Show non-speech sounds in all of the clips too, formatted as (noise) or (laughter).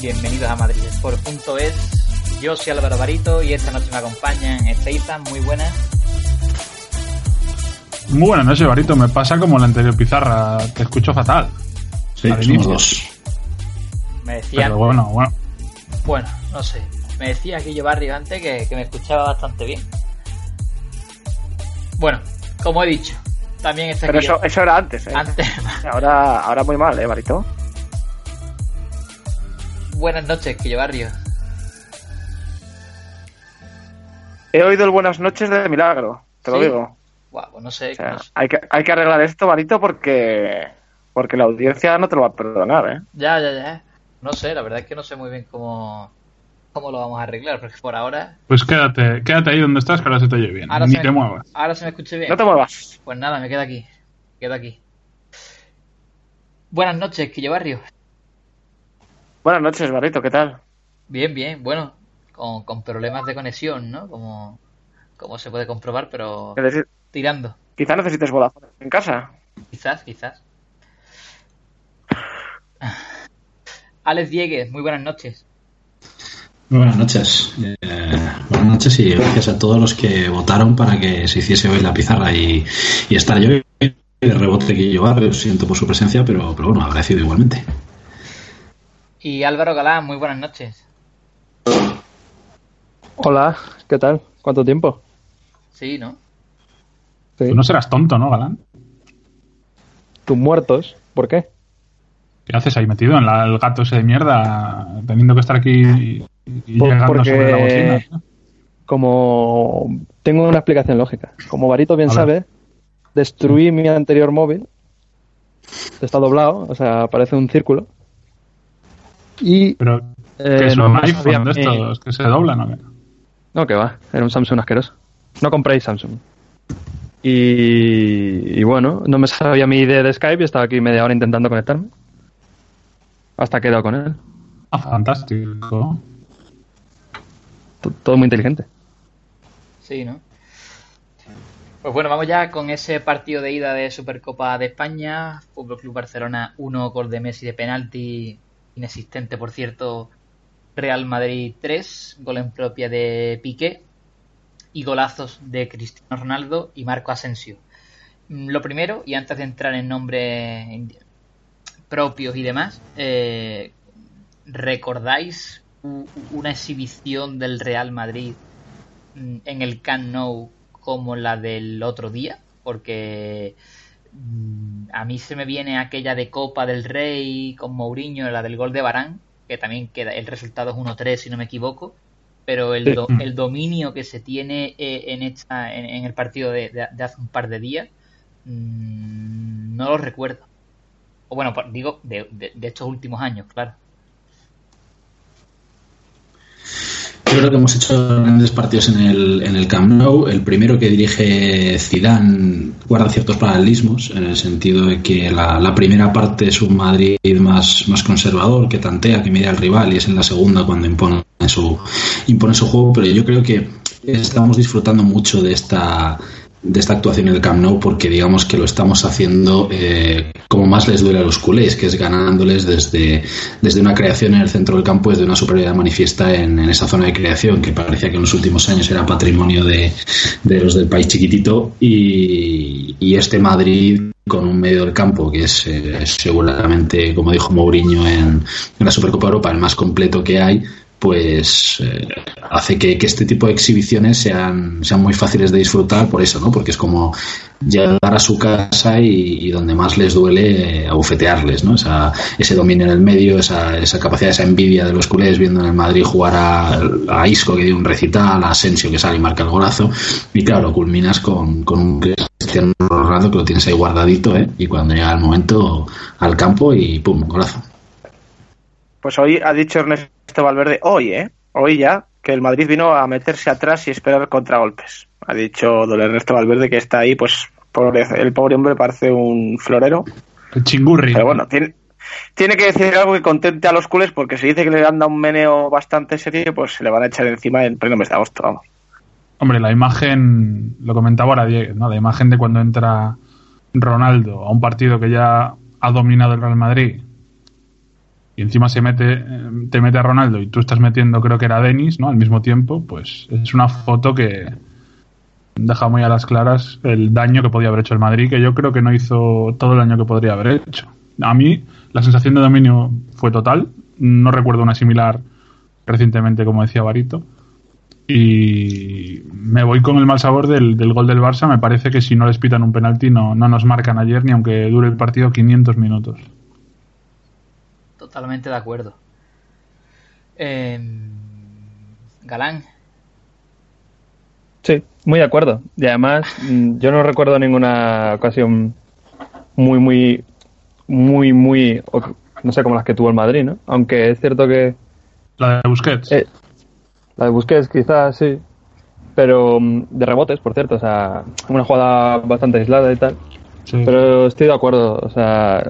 bienvenidos a madridsport.es. Yo soy Álvaro Barito y esta noche me acompañan Esteiza, muy buenas. Muy buenas noches, Barito. Me pasa como la anterior pizarra, te escucho fatal. Sí, somos dos. Me decían, Pero bueno, bueno. bueno, no sé, me decía Guillo Barrio antes que, que me escuchaba bastante bien. Bueno, como he dicho, también está Pero eso era antes, ¿eh? Antes, Ahora, ahora muy mal, ¿eh, Barito? Buenas noches, Guillo Barrio. He oído el buenas noches de milagro, te lo digo. Guau, pues no sé, O sea, no sé. hay, que, hay que arreglar esto, Barito, porque porque la audiencia no te lo va a perdonar, ¿eh? Ya, ya, ya. No sé, la verdad es que no sé muy bien cómo, cómo lo vamos a arreglar, porque por ahora, Pues quédate, quédate ahí donde estás, que ahora se te oye bien. ahora, Ni se, te me, muevas. ahora se me escuche bien. No te muevas. Pues nada, me quedo aquí. Me quedo aquí. Buenas noches, Quillo Barrio. Buenas noches, Barito, ¿qué tal? Bien, bien. Bueno, con, con problemas de conexión, ¿no? Como, como se puede comprobar, pero tirando. Quizá necesites Vodafone en casa. Quizás, quizás. Alex Diegues, muy buenas noches. Muy buenas noches. Eh, buenas noches y gracias a todos los que votaron para que se hiciese hoy la pizarra y, y estar yo de rebote que yo lo siento por su presencia, pero, pero bueno, agradecido igualmente. Y Álvaro Galán, muy buenas noches. Hola, ¿qué tal? ¿Cuánto tiempo? Sí, ¿no? Sí. Tú no serás tonto, ¿no, Galán? Tus muertos, ¿por qué? ¿Qué haces ahí metido en la- el gato ese de mierda, teniendo que estar aquí y, y Por- llegando porque- sobre la bocina? ¿no? Como tengo una explicación lógica. Como Barito bien sabe, destruí mi anterior móvil. Está doblado, o sea, parece un círculo. Y Pero eh, que es no iPhone de estos que se doblan, ¿o qué? No, que va, era un Samsung asqueroso. No compréis Samsung. Y, y bueno, no me sabía mi ID de Skype y estaba aquí media hora intentando conectarme. Hasta he dado con él. Ah, fantástico. T- Todo muy inteligente. Sí, ¿no? Pues bueno, vamos ya con ese partido de ida de Supercopa de España. Fútbol Club Barcelona 1, gol de Messi de penalti, inexistente por cierto. Real Madrid 3, gol en propia de Piqué y golazos de Cristiano Ronaldo y Marco Asensio. Mm, Lo primero, y antes de entrar en nombres propios y demás, eh, ¿recordáis una exhibición del Real Madrid mm, en el Camp Nou como la del otro día? Porque a mí se me viene aquella de Copa del Rey con Mourinho, la del gol de Barán, que también queda, el resultado es 1-3 si no me equivoco, pero el, do- el dominio que se tiene eh, en, esta, en, en el partido de, de- de hace un par de días, mm, no lo recuerdo. O bueno, digo, de, de- de estos últimos años, claro. Yo creo que hemos hecho grandes partidos en el, en el Camp Nou. El primero que dirige Zidane guarda ciertos paralelismos en el sentido de que la, la primera parte es un Madrid más, más conservador, que tantea, que mide al rival y es en la segunda cuando impone su, impone su juego. Pero yo creo que estamos disfrutando mucho de esta de esta actuación en el Camp Nou porque digamos que lo estamos haciendo eh, como más les duele a los culés, que es ganándoles desde, desde una creación en el centro del campo, desde una superioridad manifiesta en, en esa zona de creación que parecía que en los últimos años era patrimonio de, de los del país chiquitito y, este Madrid con un medio del campo que es eh, seguramente, como dijo Mourinho en, en la Supercopa Europa, el más completo que hay, pues eh, hace que, este tipo de exhibiciones sean, sean muy fáciles de disfrutar por eso, ¿no? Porque es como llegar a su casa y, y donde más les duele eh, abofetearles, ¿no? Esa, ese dominio en el medio, esa, esa capacidad, esa envidia de los culés viendo en el Madrid jugar a, Isco que dio un recital, a Asensio que sale y marca el golazo y claro, culminas con, con un Cristiano Ronaldo que lo tienes ahí guardadito, ¿eh? Y cuando llega el momento al campo y pum, golazo. Pues hoy ha dicho Ernesto Valverde, hoy, ¿eh? Hoy ya, que el Madrid vino a meterse atrás y esperar contragolpes. Ha dicho don Ernesto Valverde que está ahí, pues pobre- el pobre hombre parece un florero. El chingurri. Pero bueno, tiene, tiene que decir algo que contente a los culés, porque si dice que le anda un meneo bastante serio, pues se le van a echar encima en pleno mes de agosto, vamos. Hombre, la imagen, lo comentaba ahora Diego, ¿no? La imagen de cuando entra Ronaldo a un partido que ya ha dominado el Real Madrid y encima se mete, eh, te mete a Ronaldo y tú estás metiendo, creo que era Denis, ¿no? Al mismo tiempo, pues es una foto que deja muy a las claras el daño que podía haber hecho el Madrid, que yo creo que no hizo todo el daño que podría haber hecho. A mí la sensación de dominio fue total, no recuerdo una similar recientemente, como decía Barito. Y me voy con el mal sabor del, del, gol del Barça. Me parece que si no les pitan un penalti no, no nos marcan ayer ni aunque dure el partido 500 minutos. Totalmente de acuerdo. Eh, Galán. Sí, muy de acuerdo. Y además, mm, yo no recuerdo ninguna ocasión muy, muy, muy, muy, no sé, como las que tuvo el Madrid, ¿no? Aunque es cierto que... La de Busquets. Eh, la de Busquets, quizás, sí. Pero mm, de rebotes, por cierto. O sea, una jugada bastante aislada y tal. Sí. Pero estoy de acuerdo. O sea,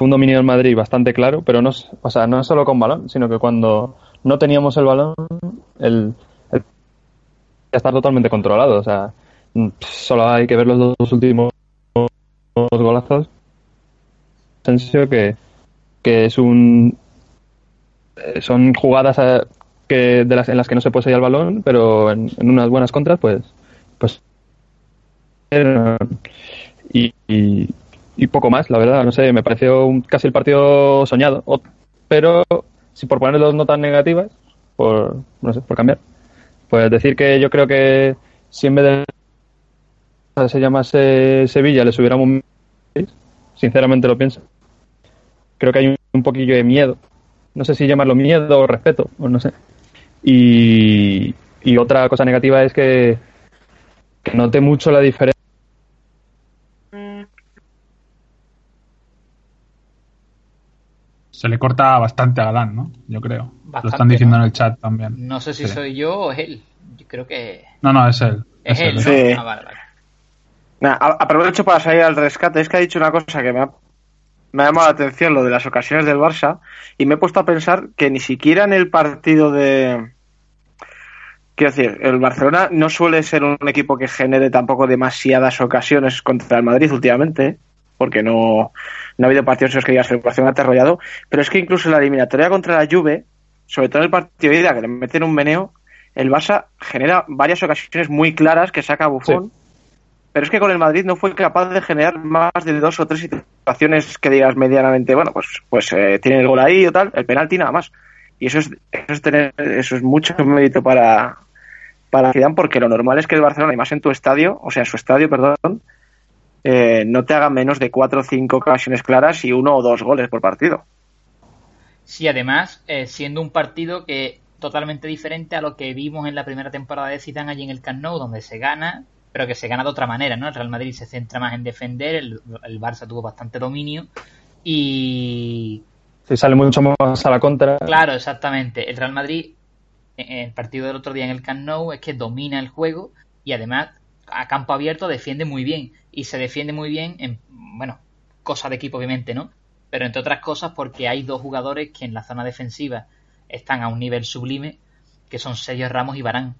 fue un dominio del Madrid bastante claro, pero no, o sea, no solo con balón, sino que cuando no teníamos el balón, el, el está totalmente controlado. O sea, solo hay que ver los dos últimos golazos. Que, que es un. Son jugadas a, que de las, en las que no se posee el balón, pero en, unas buenas contras, pues. pues y, y, poco más, la verdad. No sé, me pareció un, casi el partido soñado. Pero si por poner dos notas negativas, por, no sé, por cambiar, pues decir que yo creo que si en vez de se llamase Sevilla les hubiéramos sinceramente lo pienso creo que hay un, un, poquillo de miedo no sé si llamarlo miedo o respeto o no sé y, y otra cosa negativa es que, que note mucho la diferencia se le corta bastante a Galán, ¿no? Yo creo. Bastante, Lo están diciendo ¿no? en el chat también. No sé si sí. soy yo o es él. Yo creo que. No, no, es él. Es, es él, ¿no? Sí. Ah, vale, vale. Nah, aprovecho para salir al rescate. Es que ha dicho una cosa que me ha, me ha llamado la atención, lo de las ocasiones del Barça, y me he puesto a pensar que ni siquiera en el partido de. Quiero decir, el Barcelona no suele ser un equipo que genere tampoco demasiadas ocasiones contra el Madrid últimamente, porque no, no ha habido partidos en los que digas que el Barcelona ha arrollado, pero es que incluso en la eliminatoria contra la Juve, sobre todo en el partido de ida, que le meten un meneo, el Barça genera varias ocasiones muy claras que saca Bufón, sí. pero es que con el Madrid no fue capaz de generar más de dos o tres situaciones que digas medianamente, bueno, pues, pues eh, tiene el gol ahí o tal, el penalti nada más. Y eso es, eso es tener, eso es mucho mérito para, para Zidane, porque lo normal es que el Barcelona, y más en tu estadio, o sea, en su estadio, perdón, eh, no te haga menos de cuatro o cinco ocasiones claras y uno o dos goles por partido. Sí, además, eh, siendo un partido que totalmente diferente a lo que vimos en la primera temporada de Zidane allí en el Camp Nou, donde se gana, pero que se gana de otra manera, ¿no? El Real Madrid se centra más en defender, el, el Barça tuvo bastante dominio y... Sí, sale mucho más a la contra. Claro, exactamente. El Real Madrid, en el partido del otro día en el Camp Nou, es que domina el juego y además a campo abierto defiende muy bien y se defiende muy bien en, bueno, cosa de equipo obviamente, ¿no? Pero entre otras cosas porque hay dos jugadores que en la zona defensiva están a un nivel sublime, que son Sergio Ramos y Barán.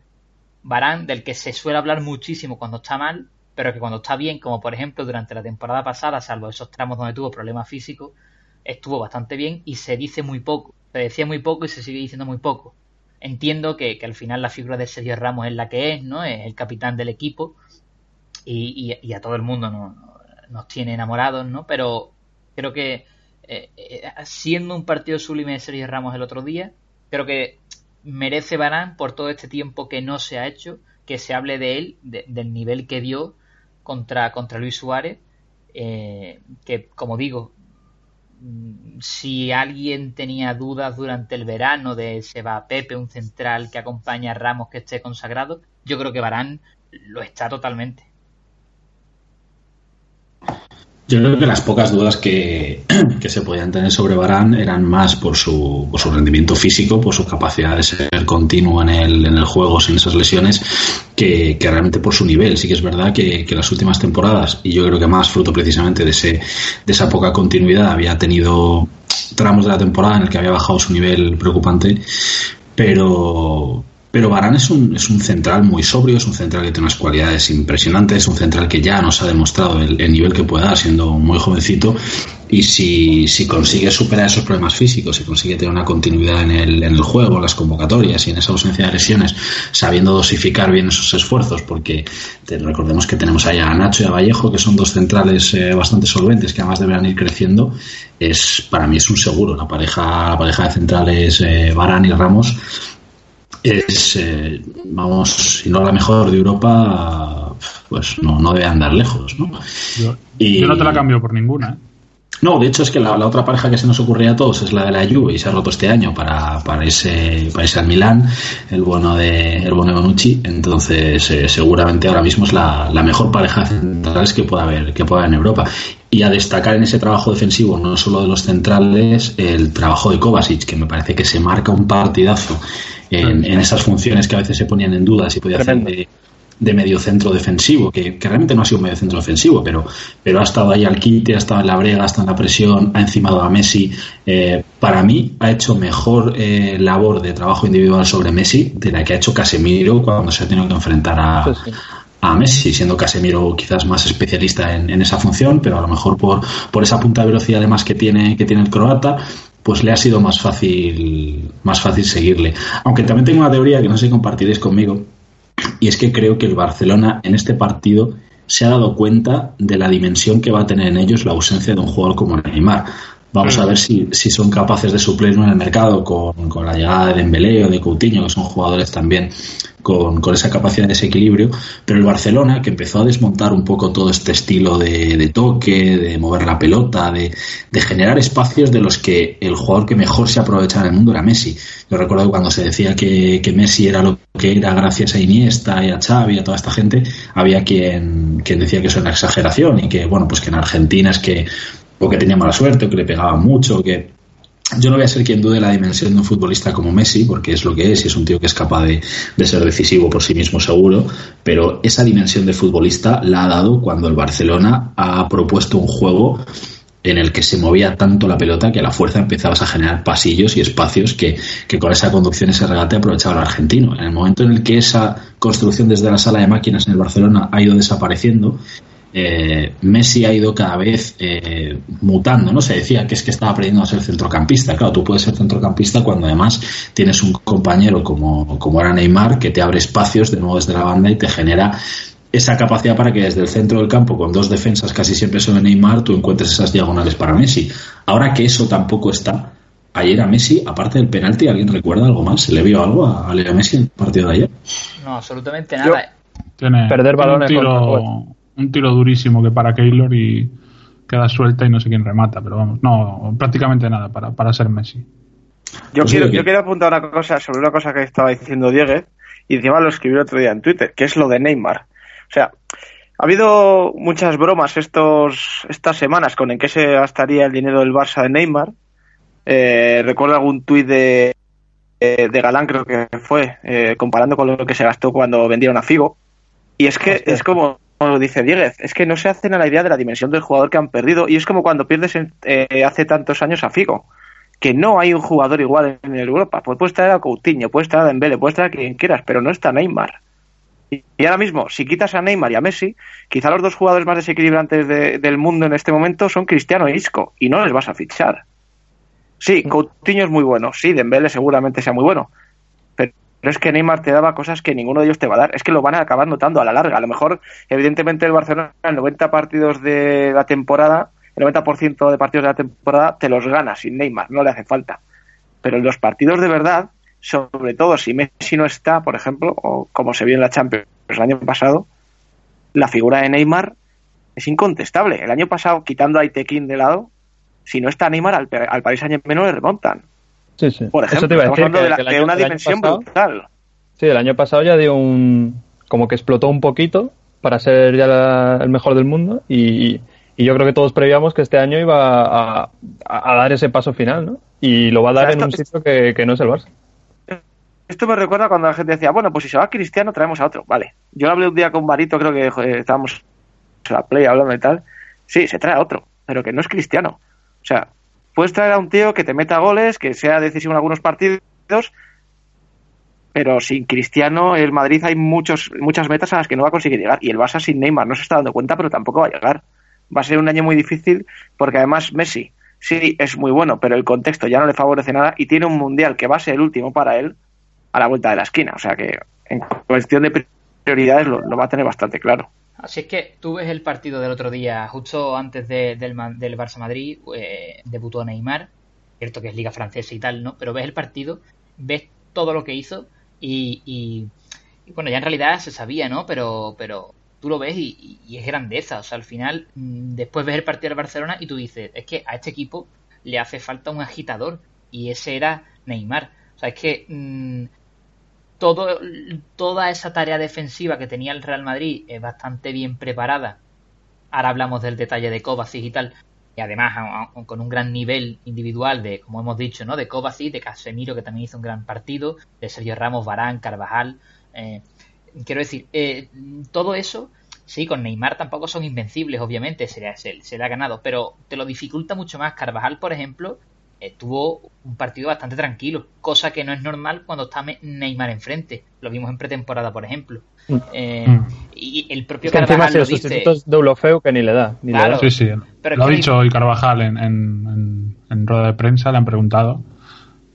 Barán, del que se suele hablar muchísimo cuando está mal, pero que cuando está bien, como por ejemplo durante la temporada pasada, salvo esos tramos donde tuvo problemas físicos, estuvo bastante bien y se dice muy poco. Se decía muy poco y se sigue diciendo muy poco. Entiendo que, que al final la figura de Sergio Ramos es la que es, ¿no? Es el capitán del equipo y, y, a todo el mundo ¿no? nos tiene enamorados, ¿no? Pero creo que eh, eh, siendo un partido sublime de Sergio Ramos el otro día, creo que merece Barán por todo este tiempo que no se ha hecho, que se hable de él, de, del nivel que dio contra, contra Luis Suárez, eh, que como digo, si alguien tenía dudas durante el verano de se va Pepe, un central que acompaña a Ramos que esté consagrado, yo creo que Barán lo está totalmente. Yo creo que las pocas dudas que, (clears throat) que, se podían tener sobre Barán eran más por su, por su rendimiento físico, por su capacidad de ser continuo en el, en el juego sin esas lesiones, que, que realmente por su nivel. Sí que es verdad que, que, las últimas temporadas, y yo creo que más fruto precisamente de, ese, de esa poca continuidad, había tenido tramos de la temporada en el que había bajado su nivel preocupante, pero pero Barán es un, es un central muy sobrio, es un central que tiene unas cualidades impresionantes, es un central que ya nos ha demostrado el, nivel que puede dar siendo muy jovencito y si, si, consigue superar esos problemas físicos, si consigue tener una continuidad en el, en el juego, en las convocatorias y en esa ausencia de lesiones, sabiendo dosificar bien esos esfuerzos, porque recordemos que tenemos ahí a Nacho y a Vallejo, que son dos centrales eh, bastante solventes, que además deberán ir creciendo, es para mí es un seguro. La pareja, la pareja de centrales eh, Barán y Ramos es, eh, vamos, si no la mejor de Europa, pues no, no debe andar lejos, ¿no? Yo, y, yo no te la cambio por ninguna, ¿eh? No, de hecho es que la, otra pareja que se nos ocurría a todos es la de la Juve y se ha roto este año para, para ese para ese al Milán, el bueno de el bueno de Bonucci, entonces eh, seguramente ahora mismo es la, la mejor pareja de centrales que pueda haber que pueda haber en Europa. Y a destacar en ese trabajo defensivo, no solo de los centrales, el trabajo de Kovacic, que me parece que se marca un partidazo en, en esas funciones que a veces se ponían en duda si podía hacer de, de medio centro defensivo, que, realmente no ha sido un medio centro defensivo, pero, pero ha estado ahí al quite, ha estado en la brega, ha estado en la presión, ha encimado a Messi. Eh, para mí ha hecho mejor eh, labor de trabajo individual sobre Messi de la que ha hecho Casemiro cuando se ha tenido que enfrentar a, a Messi, siendo Casemiro quizás más especialista en, en, esa función, pero a lo mejor por, por esa punta de velocidad además que tiene, que tiene el croata, pues le ha sido más fácil, más fácil seguirle. Aunque también tengo una teoría que no sé si compartiréis conmigo, y es que creo que el Barcelona en este partido se ha dado cuenta de la dimensión que va a tener en ellos la ausencia de un jugador como Neymar. Vamos a ver si, si son capaces de suplirlo en el mercado con, con, la llegada de Dembélé o de Coutinho, que son jugadores también con, con, esa capacidad de desequilibrio. Pero el Barcelona, que empezó a desmontar un poco todo este estilo de, de toque, de mover la pelota, de, de, generar espacios de los que el jugador que mejor se aprovechaba en el mundo era Messi. Yo recuerdo cuando se decía que, que Messi era lo que era gracias a Iniesta y a Xavi y a toda esta gente, había quien, quien decía que eso era una exageración y que, bueno, pues que en Argentina es que o que tenía mala suerte, o que le pegaba mucho, que yo no voy a ser quien dude la dimensión de un futbolista como Messi, porque es lo que es, y es un tío que es capaz de, de, ser decisivo por sí mismo seguro, pero esa dimensión de futbolista la ha dado cuando el Barcelona ha propuesto un juego en el que se movía tanto la pelota que a la fuerza empezabas a generar pasillos y espacios que, que con esa conducción, ese regate aprovechaba el argentino. En el momento en el que esa construcción desde la sala de máquinas en el Barcelona ha ido desapareciendo, eh, Messi ha ido cada vez eh, mutando, ¿no? Se decía que es que estaba aprendiendo a ser centrocampista. Claro, tú puedes ser centrocampista cuando además tienes un compañero como, como era Neymar que te abre espacios de nuevo desde la banda y te genera esa capacidad para que desde el centro del campo, con dos defensas casi siempre son de Neymar, tú encuentres esas diagonales para Messi. Ahora que eso tampoco está, ayer a Messi, aparte del penalti, ¿alguien recuerda algo más? ¿Se le vio algo a, Leo Messi en el partido de ayer? No, absolutamente nada. Tiene Perder balones un tiro, un tiro durísimo que para Keylor y queda suelta y no sé quién remata, pero vamos, no, prácticamente nada para, para ser Messi. Yo, quiero, yo quiero apuntar una cosa sobre una cosa que estaba diciendo Diego y encima lo escribió el otro día en Twitter, que es lo de Neymar. O sea, ha habido muchas bromas estos, estas semanas con en qué se gastaría el dinero del Barça de Neymar. Eh, recuerdo algún tuit de, de Galán, creo que fue, eh, comparando con lo que se gastó cuando vendieron a Figo. Y es que Hostia. es como como dice Dieguez, es que no se hacen a la idea de la dimensión del jugador que han perdido y es como cuando pierdes en, eh, hace tantos años a Figo, que no hay un jugador igual en Europa. Pues puedes traer a Coutinho, puedes traer a Dembele, puedes traer a quien quieras, pero no está Neymar. Y, y ahora mismo, si quitas a Neymar y a Messi, quizá los dos jugadores más desequilibrantes de, del mundo en este momento son Cristiano e Isco y no les vas a fichar. Sí, Coutinho es muy bueno, sí, Dembele seguramente sea muy bueno, pero es que Neymar te daba cosas que ninguno de ellos te va a dar. Es que lo van a acabar notando a la larga. A lo mejor, evidentemente, el Barcelona, el 90 partidos de la temporada, el 90% de partidos de la temporada, te los gana sin Neymar, no le hace falta. Pero en los partidos de verdad, sobre todo si Messi no está, por ejemplo, o como se vio en la Champions el año pasado, la figura de Neymar es incontestable. El año pasado, quitando a Itekin de lado, si no está Neymar, al, al Paris Saint-Germain le remontan. Sí, sí. Por ejemplo, Eso te iba a decir estamos hablando que- de, la- que el de año- una dimensión pasado- brutal. Sí, el año pasado ya dio un. como que explotó un poquito para ser ya la- el mejor del mundo y, y yo creo que todos prevíamos que este año iba a, a- a dar ese paso final, ¿no? Y lo va a dar O sea, en un sitio que, que no es el Barça. Esto me recuerda cuando la gente decía, bueno, pues si se va Cristiano, traemos a otro. Vale. Yo hablé un día con Barito, creo que joder, estábamos en la play hablando y tal. Sí, se trae a otro, pero que no es Cristiano. O sea, puedes traer a un tío que te meta goles, que sea decisivo en algunos partidos, pero sin Cristiano el Madrid hay muchos, muchas metas a las que no va a conseguir llegar y el Barça sin Neymar no se está dando cuenta, pero tampoco va a llegar. Va a ser un año muy difícil porque además Messi sí es muy bueno, pero el contexto ya no le favorece nada y tiene un mundial que va a ser el último para él a la vuelta de la esquina. O sea que en cuestión de prioridades lo, va a tener bastante claro. Así es que tú ves el partido del otro día, justo antes del, del Barça Madrid, eh, debutó Neymar, cierto que es Liga Francesa y tal, ¿no? Pero ves el partido, ves todo lo que hizo y, y, bueno, ya en realidad se sabía, ¿no? Pero, pero tú lo ves y, es grandeza. O sea, al final, mm, después ves el partido de Barcelona y tú dices, es que a este equipo le hace falta un agitador. Y ese era Neymar. O sea, es que mm, todo, toda esa tarea defensiva que tenía el Real Madrid es bastante bien preparada. Ahora hablamos del detalle de Kovacic y tal. Y además con un gran nivel individual de, como hemos dicho, ¿no? De Kovacic, de Casemiro, que también hizo un gran partido, de Sergio Ramos, Barán, Carvajal. Eh, quiero decir, eh, todo eso, sí, con Neymar tampoco son invencibles, obviamente, se le, se, le, ha ganado, pero te lo dificulta mucho más. Carvajal, por ejemplo, eh, tuvo un partido bastante tranquilo, cosa que no es normal cuando está Neymar enfrente. Lo vimos en pretemporada, por ejemplo. Mm. Eh, mm. Y el propio Carvajal lo dice. de que ni le da. Sí, sí. lo ha dicho hoy Carvajal en, en, en, rueda de prensa, le han preguntado.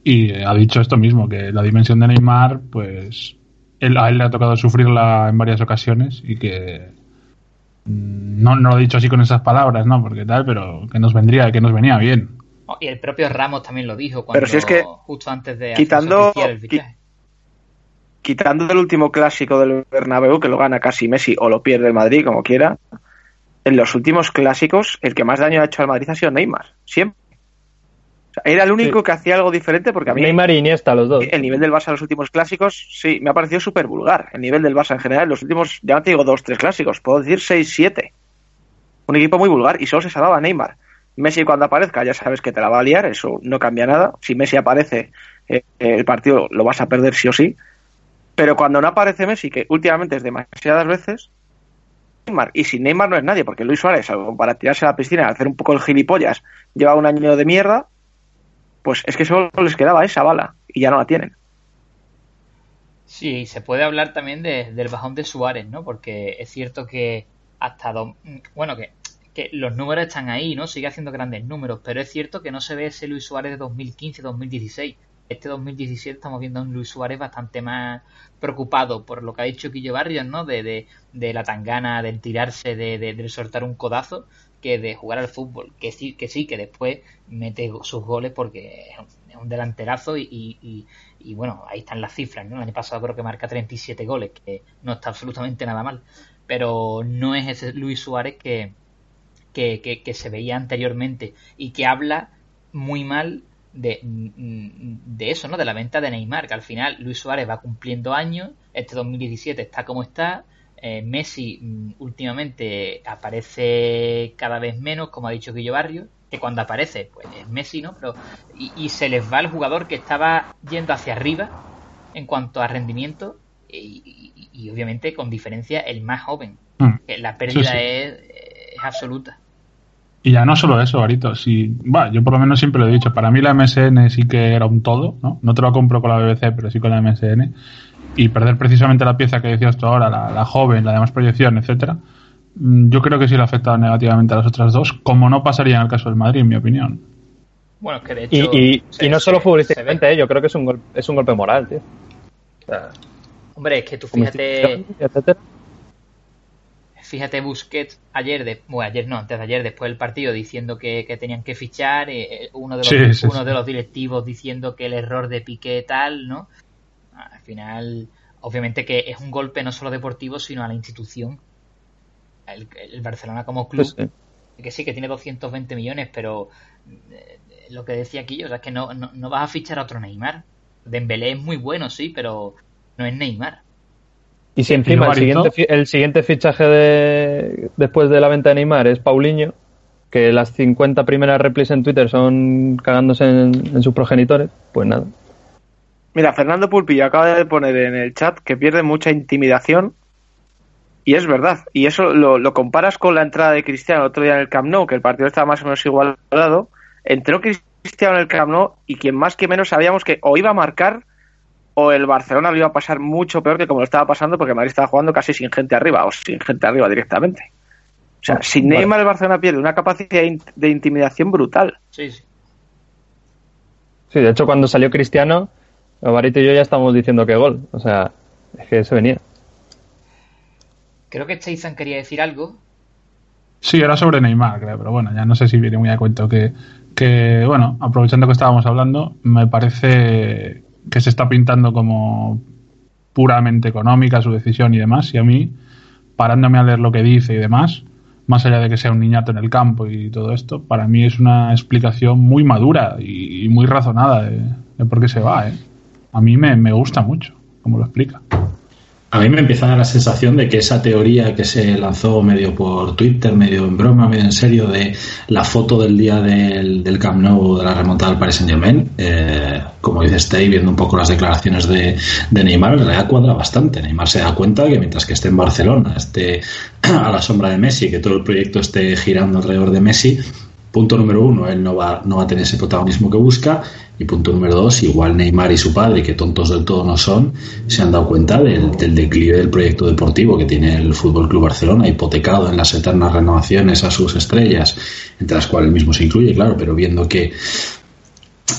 Y ha dicho esto mismo, que la dimensión de Neymar, pues a él le ha tocado sufrirla en varias ocasiones y que mm, no, no lo he dicho así con esas palabras, ¿no? Porque tal, pero que nos vendría, que nos venía bien. Oh, y el propio Ramos también lo dijo cuando, pero si es que justo antes de quitando el quitando el último clásico del Bernabéu que lo gana casi Messi o lo pierde el Madrid como quiera en los últimos clásicos el que más daño ha hecho al Madrid ha sido Neymar siempre era el único que hacía algo diferente porque a mí. Neymar y Iniesta, los dos. El nivel del Barça en los últimos clásicos, sí, me ha parecido súper vulgar. El nivel del Barça en general, en los últimos, ya no te digo dos, tres clásicos, puedo decir seis, siete. Un equipo muy vulgar y solo se salvaba Neymar. Messi cuando aparezca ya sabes que te la va a liar, eso no cambia nada. Si Messi aparece, eh, el partido lo vas a perder sí o sí. Pero cuando no aparece Messi, que últimamente es demasiadas veces, Neymar, y si Neymar no es nadie, porque Luis Suárez, para tirarse a la piscina, hacer un poco el gilipollas, lleva un año de mierda, pues es que solo les quedaba esa bala y ya no la tienen. Sí, se puede hablar también del bajón de Suárez, ¿no? Porque es cierto que hasta... bueno, que, que los números están ahí, ¿no? Sigue haciendo grandes números, pero es cierto que no se ve ese Luis Suárez de 2015-2016. Este 2017 estamos viendo a un Luis Suárez bastante más preocupado por lo que ha dicho Quillo Barrios, ¿no? De, de, de la tangana, del tirarse, de, de, soltar un codazo, que de jugar al fútbol. Que sí, que sí, que después mete sus goles porque es un delanterazo y, y, bueno, ahí están las cifras, ¿no? El año pasado creo que marca 37 goles, que no está absolutamente nada mal. Pero no es ese Luis Suárez que, que, que, se veía anteriormente y que habla muy mal de, de, eso, ¿no? De la venta de Neymar, que al final Luis Suárez va cumpliendo años, este 2017 está como está, eh, Messi mm, últimamente aparece cada vez menos, como ha dicho Guillo Barrio, que cuando aparece, pues es Messi, ¿no? Pero, y, se les va el jugador que estaba yendo hacia arriba en cuanto a rendimiento y, obviamente con diferencia el más joven. Mm. La pérdida Es, absoluta. Y ya no solo eso, Arito. Si, yo por lo menos siempre lo he dicho. Para mí la MSN sí que era un todo, ¿no? No te lo compro con la BBC, pero sí con la MSN y perder precisamente la pieza que decías tú ahora, la, joven, la de más proyección, etcétera, mm, yo creo que sí le ha afectado negativamente a las otras dos, como no pasaría en el caso del Madrid, en mi opinión. Bueno, es que de hecho. Y, y, no solo futbolísticamente, eh, yo creo que es un, golpe, es un golpe moral, tío. Hombre, es que tú fíjate. Fíjate Busquets ayer, de, bueno, ayer no, antes de ayer, después del partido, diciendo que, tenían que fichar, eh, uno, de los, uno de los directivos diciendo que el error de Piqué tal, ¿no? Al final, obviamente que es un golpe no solo deportivo, sino a la institución. El, Barcelona como club, pues que sí, que tiene 220 millones, pero eh, lo que decía aquí, o sea, es que no, no, vas a fichar a otro Neymar. Dembélé es muy bueno, sí, pero no es Neymar. Y si encima el siguiente, el siguiente fichaje de, después de la venta de Neymar es Paulinho, que las 50 primeras replis en Twitter son cagándose en sus progenitores, pues nada. Mira, Fernando Pulpillo acaba de poner en el chat que pierde mucha intimidación. Y es verdad. Y eso lo, comparas con la entrada de Cristiano el otro día en el Camp Nou, que el partido estaba más o menos igualado. Entró Cristiano en el Camp Nou y quien más que menos sabíamos que o iba a marcar o el Barcelona lo iba a pasar mucho peor que como lo estaba pasando porque Madrid estaba jugando casi sin gente arriba o sin gente arriba directamente. O sea, sin Neymar el Barcelona pierde una capacidad de intimidación brutal. Sí, sí. Sí, de hecho cuando salió Cristiano, Marito y yo ya estábamos diciendo que gol. O sea, es que se venía. Creo que Chazan quería decir algo. Sí, era sobre Neymar, creo, pero bueno, ya no sé si viene muy a cuento que, que, bueno, aprovechando que estábamos hablando, me parece que se está pintando como puramente económica su decisión y demás, y a mí, parándome a leer lo que dice y demás, más allá de que sea un niñato en el campo y todo esto, para mí es una explicación muy madura y, muy razonada de, de, por qué se va. ¿eh? A mí me, me gusta mucho como lo explica. A mí me empieza a dar la sensación de que esa teoría que se lanzó medio por Twitter, medio en broma, medio en serio, de la foto del día del, del Camp Nou de la remontada del Paris Saint Germain, eh, como dice Stey, viendo un poco las declaraciones de, de, Neymar, en realidad cuadra bastante. Neymar se da cuenta que mientras que esté en Barcelona, esté (clears throat) a la sombra de Messi, que todo el proyecto esté girando alrededor de Messi, punto número uno, él no va, no va a tener ese protagonismo que busca. Y punto número dos, igual Neymar y su padre, que tontos del todo no son, se han dado cuenta del, del declive del proyecto deportivo que tiene el Fútbol Club Barcelona, hipotecado en las eternas renovaciones a sus estrellas, entre las cuales el mismo se incluye, claro, pero viendo que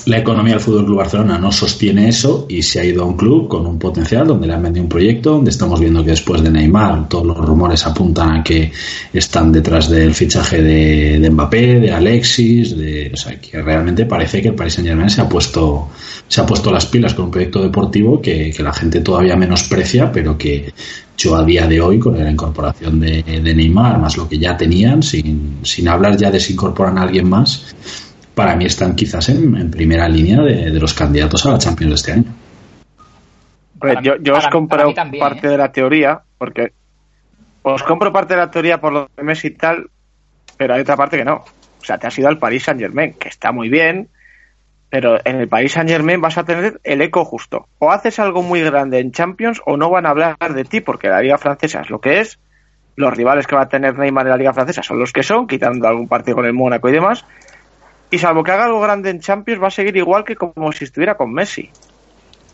la economía del Fútbol Club Barcelona no sostiene eso y se ha ido a un club con un potencial donde le han vendido un proyecto, donde estamos viendo que después de Neymar todos los rumores apuntan a que están detrás del fichaje de, Mbappé, de Alexis, de, o sea, que realmente parece que el Paris Saint Germain se ha puesto se ha puesto las pilas con un proyecto deportivo que, que la gente todavía menosprecia, pero que yo a día de hoy con la incorporación de, de Neymar más lo que ya tenían, sin, sin hablar ya de si incorporan a alguien más para mí están quizás en, en primera línea de, de, los candidatos a la Champions de este año. Para yo, yo os compro también, parte ¿eh? de la teoría, porque os compro parte de la teoría por lo de Messi y tal, pero hay otra parte que no. O sea, te has ido al Paris Saint Germain, que está muy bien, pero en el Paris Saint Germain vas a tener el eco justo. O haces algo muy grande en Champions o no van a hablar de ti, porque la Liga Francesa es lo que es. Los rivales que va a tener Neymar en la Liga Francesa son los que son, quitando algún partido con el Mónaco y demás y salvo que haga algo grande en Champions, va a seguir igual que como si estuviera con Messi.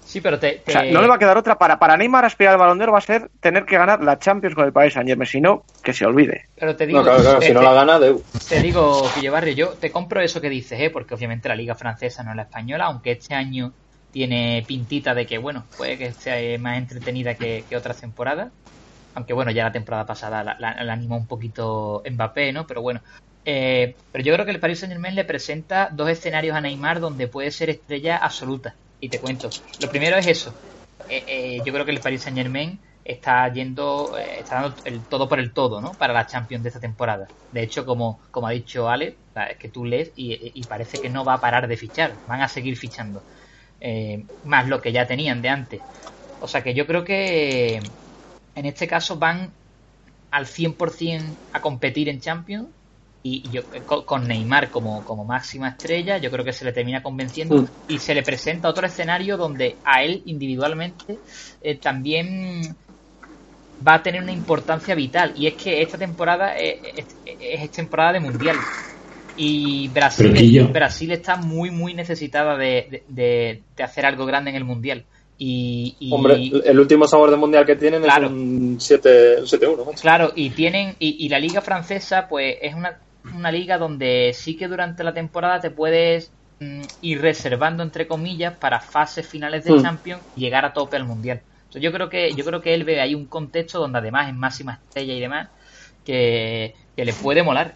Sí, pero te, te... O sea, no le va a quedar otra. Para, para Neymar aspirar al balón de oro va a ser tener que ganar la Champions con el País Saint Germain, si no, que se olvide. Pero te digo, no, claro, claro, te, si no la gana, de... te digo, Guillo Barrio, yo te compro eso que dices, ¿eh? porque obviamente la Liga Francesa no es la española, aunque este año tiene pintita de que, bueno, puede que sea más entretenida que, que otras temporadas. Aunque bueno, ya la temporada pasada la, la, la animó un poquito Mbappé, ¿no? Pero bueno, eh, pero yo creo que el Paris Saint Germain le presenta dos escenarios a Neymar donde puede ser estrella absoluta. Y te cuento. Lo primero es eso. Eh, eh, yo creo que el Paris Saint Germain está yendo, eh, está dando el todo por el todo, ¿no? Para la Champions de esta temporada. De hecho, como, como ha dicho Ale, es que tú lees y, y, parece que no va a parar de fichar. Van a seguir fichando. más lo que ya tenían de antes. O sea que yo creo que en este caso van al 100% a competir en Champions y yo con Neymar como, como máxima estrella, yo creo que se le termina convenciendo mm. y se le presenta otro escenario donde a él individualmente eh, también va a tener una importancia vital y es que esta temporada es, es, es temporada de mundial y Brasil, Brasil está muy muy necesitada de, de, de, hacer algo grande en el mundial y, y, Hombre, el último sabor de mundial que tienen claro, es un 7-1. ¿no? Claro, y tienen y, y, la liga francesa pues es una una liga donde sí que durante la temporada te puedes mm, ir reservando entre comillas para fases finales de mm. Champions y llegar a tope al mundial. Entonces yo creo que yo creo que él ve ahí un contexto donde además es máxima estrella y demás que, que le puede molar.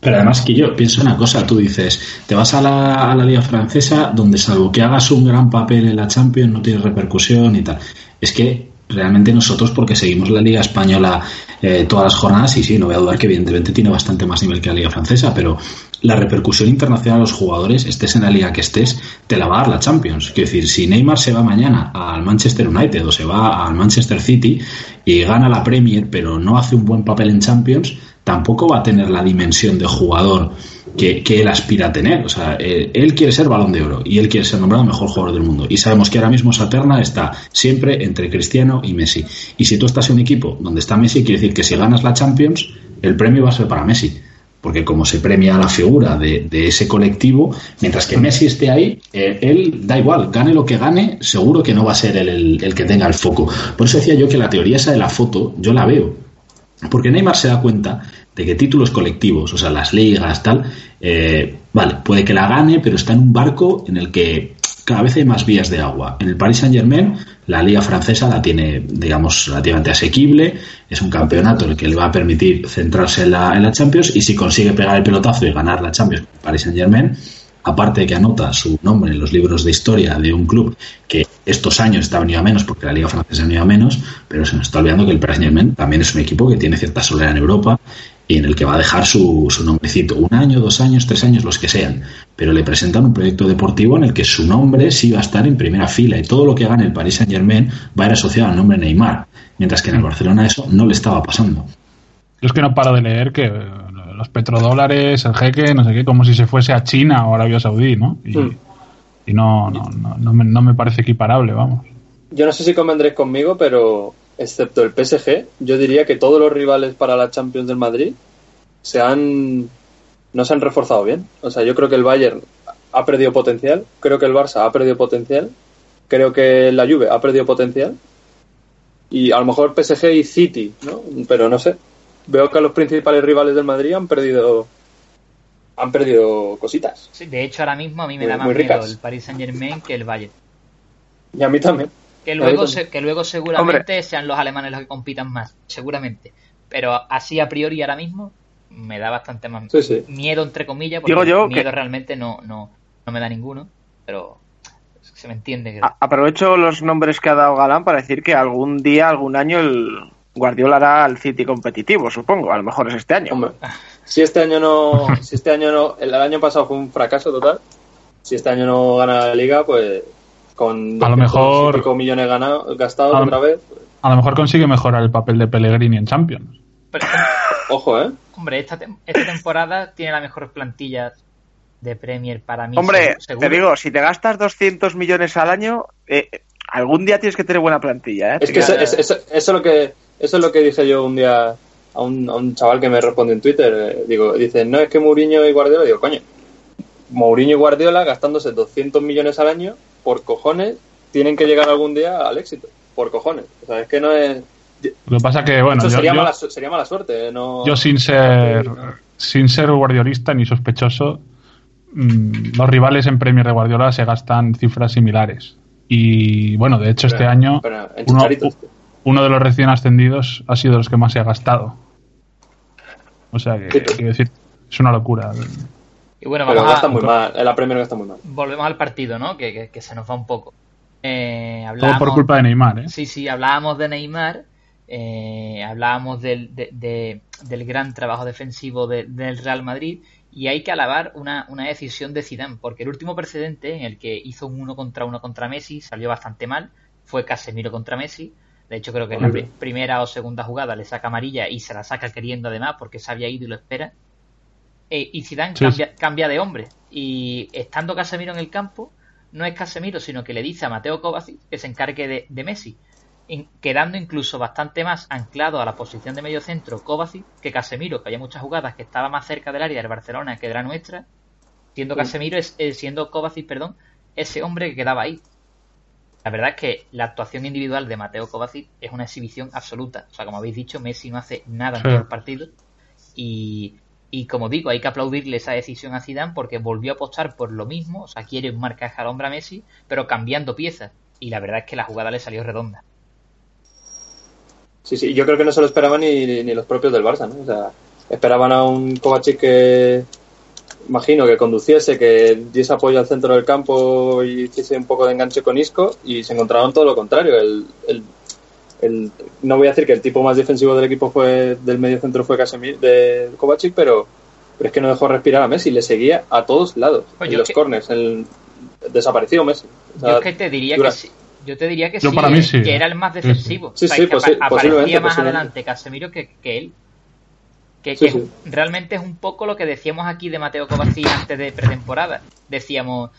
Pero además que yo pienso una cosa, tú dices, te vas a la, a la liga francesa donde salvo que hagas un gran papel en la Champions no tiene repercusión y tal. Es que realmente nosotros, porque seguimos la Liga Española eh, todas las jornadas, y sí, no voy a dudar que evidentemente tiene bastante más nivel que la Liga Francesa, pero la repercusión internacional a los jugadores, estés en la liga que estés, te la va a dar la Champions. Quiero decir, si Neymar se va mañana al Manchester United o se va al Manchester City y gana la Premier, pero no hace un buen papel en Champions, tampoco va a tener la dimensión de jugador que, él aspira a tener. O sea, él, él, quiere ser balón de oro y él quiere ser nombrado mejor jugador del mundo. Y sabemos que ahora mismo esa terna está siempre entre Cristiano y Messi. Y si tú estás en un equipo donde está Messi, quiere decir que si ganas la Champions, el premio va a ser para Messi. porque como se premia la figura de, ese colectivo, mientras que Messi esté ahí, eh, él da igual, gane lo que gane, seguro que no va a ser él el, que tenga el foco. Por eso decía yo que la teoría esa de la foto, yo la veo, porque Neymar se da cuenta de que títulos colectivos, o sea, las ligas, tal, eh, vale, puede que la gane, pero está en un barco en el que cada vez hay más vías de agua. En el Paris Saint Germain, la liga francesa la tiene, digamos, relativamente asequible, es un campeonato el que le va a permitir centrarse en la, en la Champions y si consigue pegar el pelotazo y ganar la Champions Paris Saint Germain, aparte de que anota su nombre en los libros de historia de un club que estos años está venido a menos porque la liga francesa ha venido a menos, pero se nos está olvidando que el Paris Saint Germain también es un equipo que tiene cierta soledad en Europa y en el que va a dejar su, su nombrecito, un año, dos años, tres años, los que sean, pero le presentan un proyecto deportivo en el que su nombre sí va a estar en primera fila y todo lo que gane el Paris Saint Germain va a ir asociado al nombre Neymar, mientras que en el Barcelona eso no le estaba pasando. Yo es que no paro de leer que eh, los petrodólares, el jeque, no sé qué, como si se fuese a China o Arabia Saudí, ¿no? Y, Hmm. y no, no, no, no me, no me parece equiparable, vamos. Yo no sé si convendréis conmigo, pero excepto el PSG, yo diría que todos los rivales para la Champions del Madrid se han no se han reforzado bien. O sea, yo creo que el Bayern ha perdido potencial, creo que el Barça ha perdido potencial, creo que la Juve ha perdido potencial y a lo mejor PSG y City, ¿no? Pero no sé. Veo que los principales rivales del Madrid han perdido han perdido cositas. Sí, de hecho, ahora mismo a mí me Muy- da más miedo el Paris Saint Germain que el Bayern. Y a mí también. Que luego, se- que luego seguramente sean los alemanes los que compitan más, seguramente. Pero así a priori ahora mismo me da bastante más Sí, sí. miedo, entre comillas, porque Digo yo miedo que- realmente no, no, no me da ninguno, pero se me entiende. Que... A- Aprovecho los nombres que ha dado Galán para decir que algún día, algún año, el Guardiola hará al City competitivo, supongo. A lo mejor es este año. Hombre, si este año no, si este año no, el año pasado fue un fracaso total. Si este año no gana la liga, pues con A lo 200 mejor- y pico millones ganado, gastados A lo- otra vez, A lo mejor consigue mejorar el papel de Pellegrini en Champions. Pero, ojo, ¿eh? hombre, esta, tem- esta temporada tiene la mejor plantilla de Premier para mí. Hombre, seguro. te digo, si te gastas 200 millones al año, eh, algún día tienes que tener buena plantilla. ¿eh? Es que eso, es- eso- eso es lo que eso es lo que dije yo un día a un, a un chaval que me responde en Twitter. eh, digo, dice, no es que Mourinho y Guardiola. Digo, coño, Mourinho y Guardiola gastándose 200 millones al año por cojones tienen que llegar algún día al éxito. Por cojones. O sea, es que no es. Lo que pasa que, bueno, yo, sería, yo- mala, sería mala suerte. eh, No, yo sin ser sin ser guardiolista ni sospechoso, mm, los rivales en Premier de Guardiola se gastan cifras similares. Y bueno, de hecho este año pero en uno, uno de los recién ascendidos ha sido de los que más se ha gastado. O sea que, quiero decir, es una locura. Y bueno, Pero vamos gasta a, muy mal. En la Premier gasta muy mal. volvemos al partido, ¿no? Que, que- que se nos va un poco. Eh, Todo por culpa de Neymar, ¿eh? Sí, sí, hablábamos de Neymar, eh, hablábamos del, de- de- del gran trabajo defensivo de- del Real Madrid y hay que alabar una, una decisión de Zidane, porque el último precedente en el que hizo un uno contra uno contra Messi salió bastante mal, fue Casemiro contra Messi. De hecho, creo que en la pri- primera o segunda jugada le saca amarilla y se la saca queriendo además porque se había ido y lo espera. Eh, y Zidane Sí, cambia, cambia de hombre. Y estando Casemiro en el campo, no es Casemiro, sino que le dice a Mateo Kovacic que se encargue de, de Messi, quedando incluso bastante más anclado a la posición de medio centro Kovacic que Casemiro, que había muchas jugadas que estaba más cerca del área del Barcelona que de la nuestra, siendo Casemiro, es, eh, siendo Kovacic, perdón, ese hombre que quedaba ahí. La verdad es que la actuación individual de Mateo Kovacic es una exhibición absoluta. O sea, como habéis dicho, Messi no hace nada en todo el partido. Y, y como digo, hay que aplaudirle esa decisión a Zidane porque volvió a apostar por lo mismo. O sea, quiere un marcaje al hombre a Messi, pero cambiando piezas. Y la verdad es que la jugada le salió redonda. Sí, sí, yo creo que no se lo esperaban ni, ni- los propios del Barça, ¿no? O sea, esperaban a un Kovacic que, imagino, que conduciese, que diese apoyo al centro del campo y hiciese un poco de enganche con Isco y se encontraron todo lo contrario. El, el- no voy a decir que el tipo más defensivo del equipo fue del medio centro fue Casemiro, de Kovacic, pero, pero es que no dejó respirar a Messi, le seguía a todos lados, Pues en los que- corners, el, desapareció Messi. O sea, Yo es que te diría dura- que sí. Yo te diría que Yo sí, para mí eh, sí. que era el más defensivo. Sí, O sea, sí, que posi- apa- posiblemente, aparecía más posiblemente. adelante Casemiro que, que él. Que, Sí, que sí. realmente es un poco lo que decíamos aquí de Mateo Kovacic antes de pretemporada. Decíamos,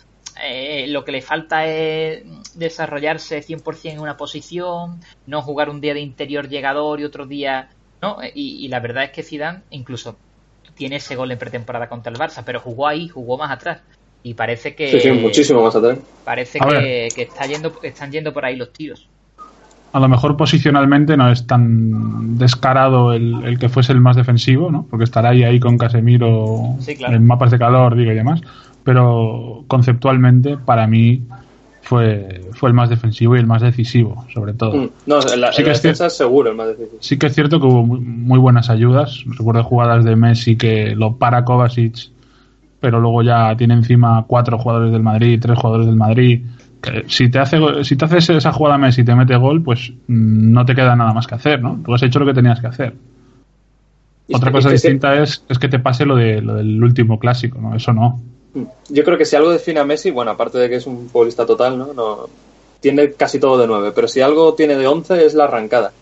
eh, lo que le falta es desarrollarse 100% en una posición, no jugar un día de interior llegador y otro día... ¿no? Y, y la verdad es que Zidane, incluso tiene ese gol en pretemporada contra el Barça, pero jugó ahí, jugó más atrás. Y parece que. Sí, sí, muchísimo más atrás. Parece que, que está yendo, están yendo por ahí los tiros. A lo mejor posicionalmente no es tan descarado el, el que fuese el más defensivo, ¿no? Porque estará ahí, ahí con Casemiro Sí, claro. en mapas de calor, digo y demás. Pero conceptualmente, para mí, fue, fue el más defensivo y el más decisivo, sobre todo. Mm, No, en la, Sí en que la es defensa es seguro el más difícil. Sí que es cierto que hubo muy, muy buenas ayudas. Recuerdo jugadas de Messi que lo para Kovacic, pero luego ya tiene encima cuatro jugadores del Madrid, tres jugadores del Madrid. Que si te hace si te haces esa jugada Messi y te mete gol, pues mm, no te queda nada más que hacer, ¿no? Tú has hecho lo que tenías que hacer. Otra cosa distinta es, es que te pase lo, de, lo del último clásico, ¿no? Eso no. Mm. Yo creo que si algo define a Messi, bueno, aparte de que es un futbolista total, ¿no? no tiene casi todo de 9, pero si algo tiene de 11 es la arrancada.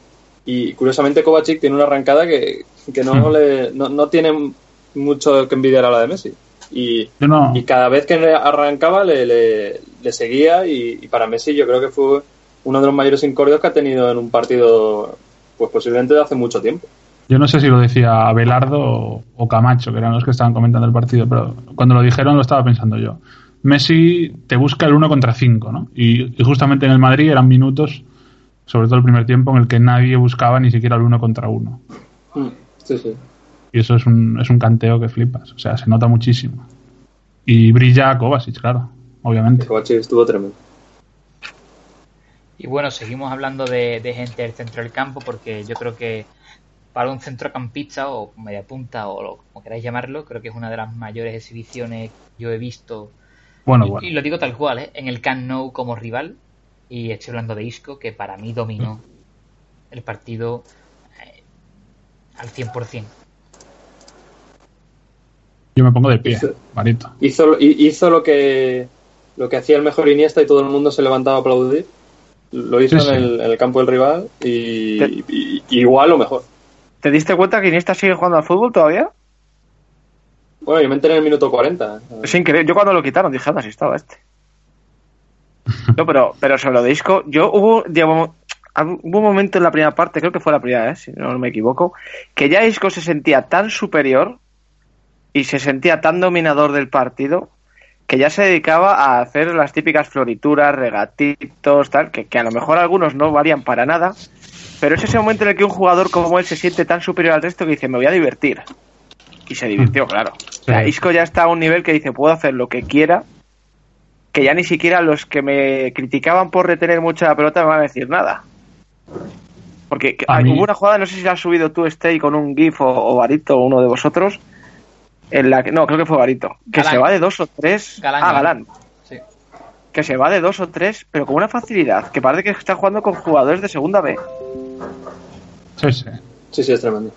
Y curiosamente Kovacic tiene una arrancada que, que no, Hmm. le, no, no tiene mucho que envidiar a la de Messi. Y, no. y cada vez que arrancaba le, le, le seguía y, y para Messi yo creo que fue uno de los mayores incordios que ha tenido en un partido, pues posiblemente de hace mucho tiempo. Yo no sé si lo decía Abelardo o, o Camacho, que eran los que estaban comentando el partido, pero cuando lo dijeron lo estaba pensando yo. Messi te busca el uno contra cinco, ¿no? Y, y justamente en el Madrid eran minutos, sobre todo el primer tiempo, en el que nadie buscaba ni siquiera el uno contra uno. Mm. Sí, sí. Y eso es un, es un canteo que flipas. O sea, se nota muchísimo. Y brilla Kovacic, claro, obviamente. Kovacic estuvo tremendo. Y bueno, seguimos hablando de, de gente del centro del campo porque yo creo que para un centrocampista o media punta o lo, como queráis llamarlo, creo que es una de las mayores exhibiciones que yo he visto. Bueno, y, bueno. y lo digo tal cual, ¿eh? en el Camp Nou como rival. Y estoy hablando de Isco, que para mí dominó el partido eh, al 100%. Yo me pongo de pie, Sí. Marito. hizo, hi- hizo lo que lo que hacía el mejor Iniesta y todo el mundo se levantaba a aplaudir. Lo hizo Sí, sí. En, el, en el campo del rival y- y igual o mejor. ¿Te diste cuenta que Iniesta sigue jugando al fútbol todavía? Bueno, yo me enteré en el minuto 40. Es increíble. Yo cuando lo quitaron dije, anda, si estaba este. (laughs) No, pero, pero sobre lo de Isco, yo hubo, digamos, hubo un momento en la primera parte, creo que fue la primera, ¿eh? si no me equivoco, que ya Isco se sentía tan superior y se sentía tan dominador del partido que ya se dedicaba a hacer las típicas florituras, regatitos, tal, que, que a lo mejor algunos no valían para nada, pero es ese momento en el que un jugador como él se siente tan superior al resto que dice, me voy a divertir. Y se divirtió, claro. O sea. Isco ya está a un nivel que dice, puedo hacer lo que quiera, que ya ni siquiera los que me criticaban por retener mucho la pelota me van a decir nada. Porque hay- mí- hubo una jugada, no sé si la has subido tú, Stay, con un GIF o, o Barito, o uno de vosotros, en la que, no, creo que fue Barito, que Galán. se va de dos o tres. Galán, ah, Galán. Sí. Que se va de dos o tres, pero con una facilidad, que parece que está jugando con jugadores de segunda B. Sí, sí. Sí, sí, es tremendo.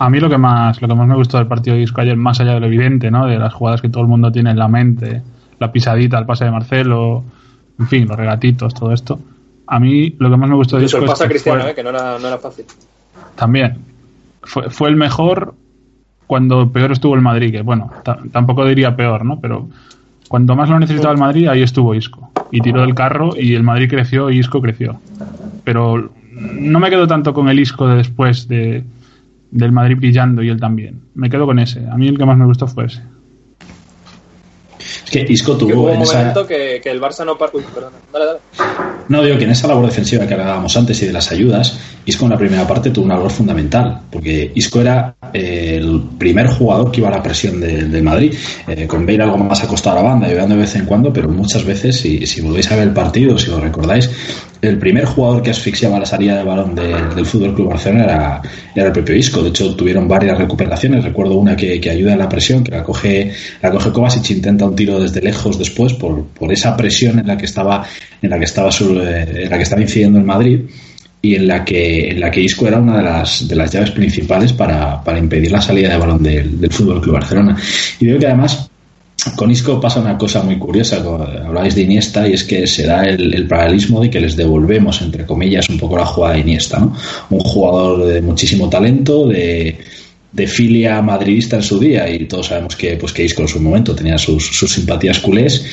A mí lo que más lo que más me gustó del partido de Isco ayer, más allá de lo evidente, ¿no? De las jugadas que todo el mundo tiene en la mente, la pisadita, el pase de Marcelo, en fin, los regatitos, todo esto. A mí lo que más me gustó de Isco el es pase a que Cristiano, fue- eh, que no era, no era fácil. también fue, fue el mejor cuando peor estuvo el Madrid, que bueno, ta- tampoco diría peor, ¿no? Pero cuando más lo necesitaba el Madrid, ahí estuvo Isco. Y tiró del carro y el Madrid creció y Isco creció. Pero no me quedo tanto con el Isco de después de, del Madrid brillando y él también. Me quedo con ese. A mí el que más me gustó fue ese. Es que Isco Que hubo tuvo un en esa, momento que, que el Barça no... par- Uy, perdona. Dale, dale. No, digo que en esa labor defensiva que hablábamos antes y de las ayudas, Isco en la primera parte tuvo una labor fundamental, porque Isco era eh, el primer jugador que iba a la presión de- del Madrid, eh, con Bale algo más acostado a la banda, ayudando de vez en cuando, pero muchas veces, si, si volvéis a ver el partido, si lo recordáis, el primer jugador que asfixiaba la salida del balón de- del Fútbol Club Barcelona era, era el propio Isco. De hecho, tuvieron varias recuperaciones. Recuerdo una que, que ayuda en la presión, que la coge, la coge Kovacic, intenta un tiro desde lejos después por, por esa presión en la que estaba, en la que estaba eh, en la que estaba incidiendo el Madrid y en la que en la que Isco era una de las de las llaves principales para, para impedir la salida de balón del, del Fútbol Club Barcelona. Y veo que además con Isco pasa una cosa muy curiosa, habláis de Iniesta, y es que se da el, el paralelismo de que les devolvemos, entre comillas, un poco la jugada de Iniesta, ¿no? Un jugador de muchísimo talento, de, de filia madridista en su día, y todos sabemos que, pues, que Isco en su momento tenía sus, sus simpatías culés,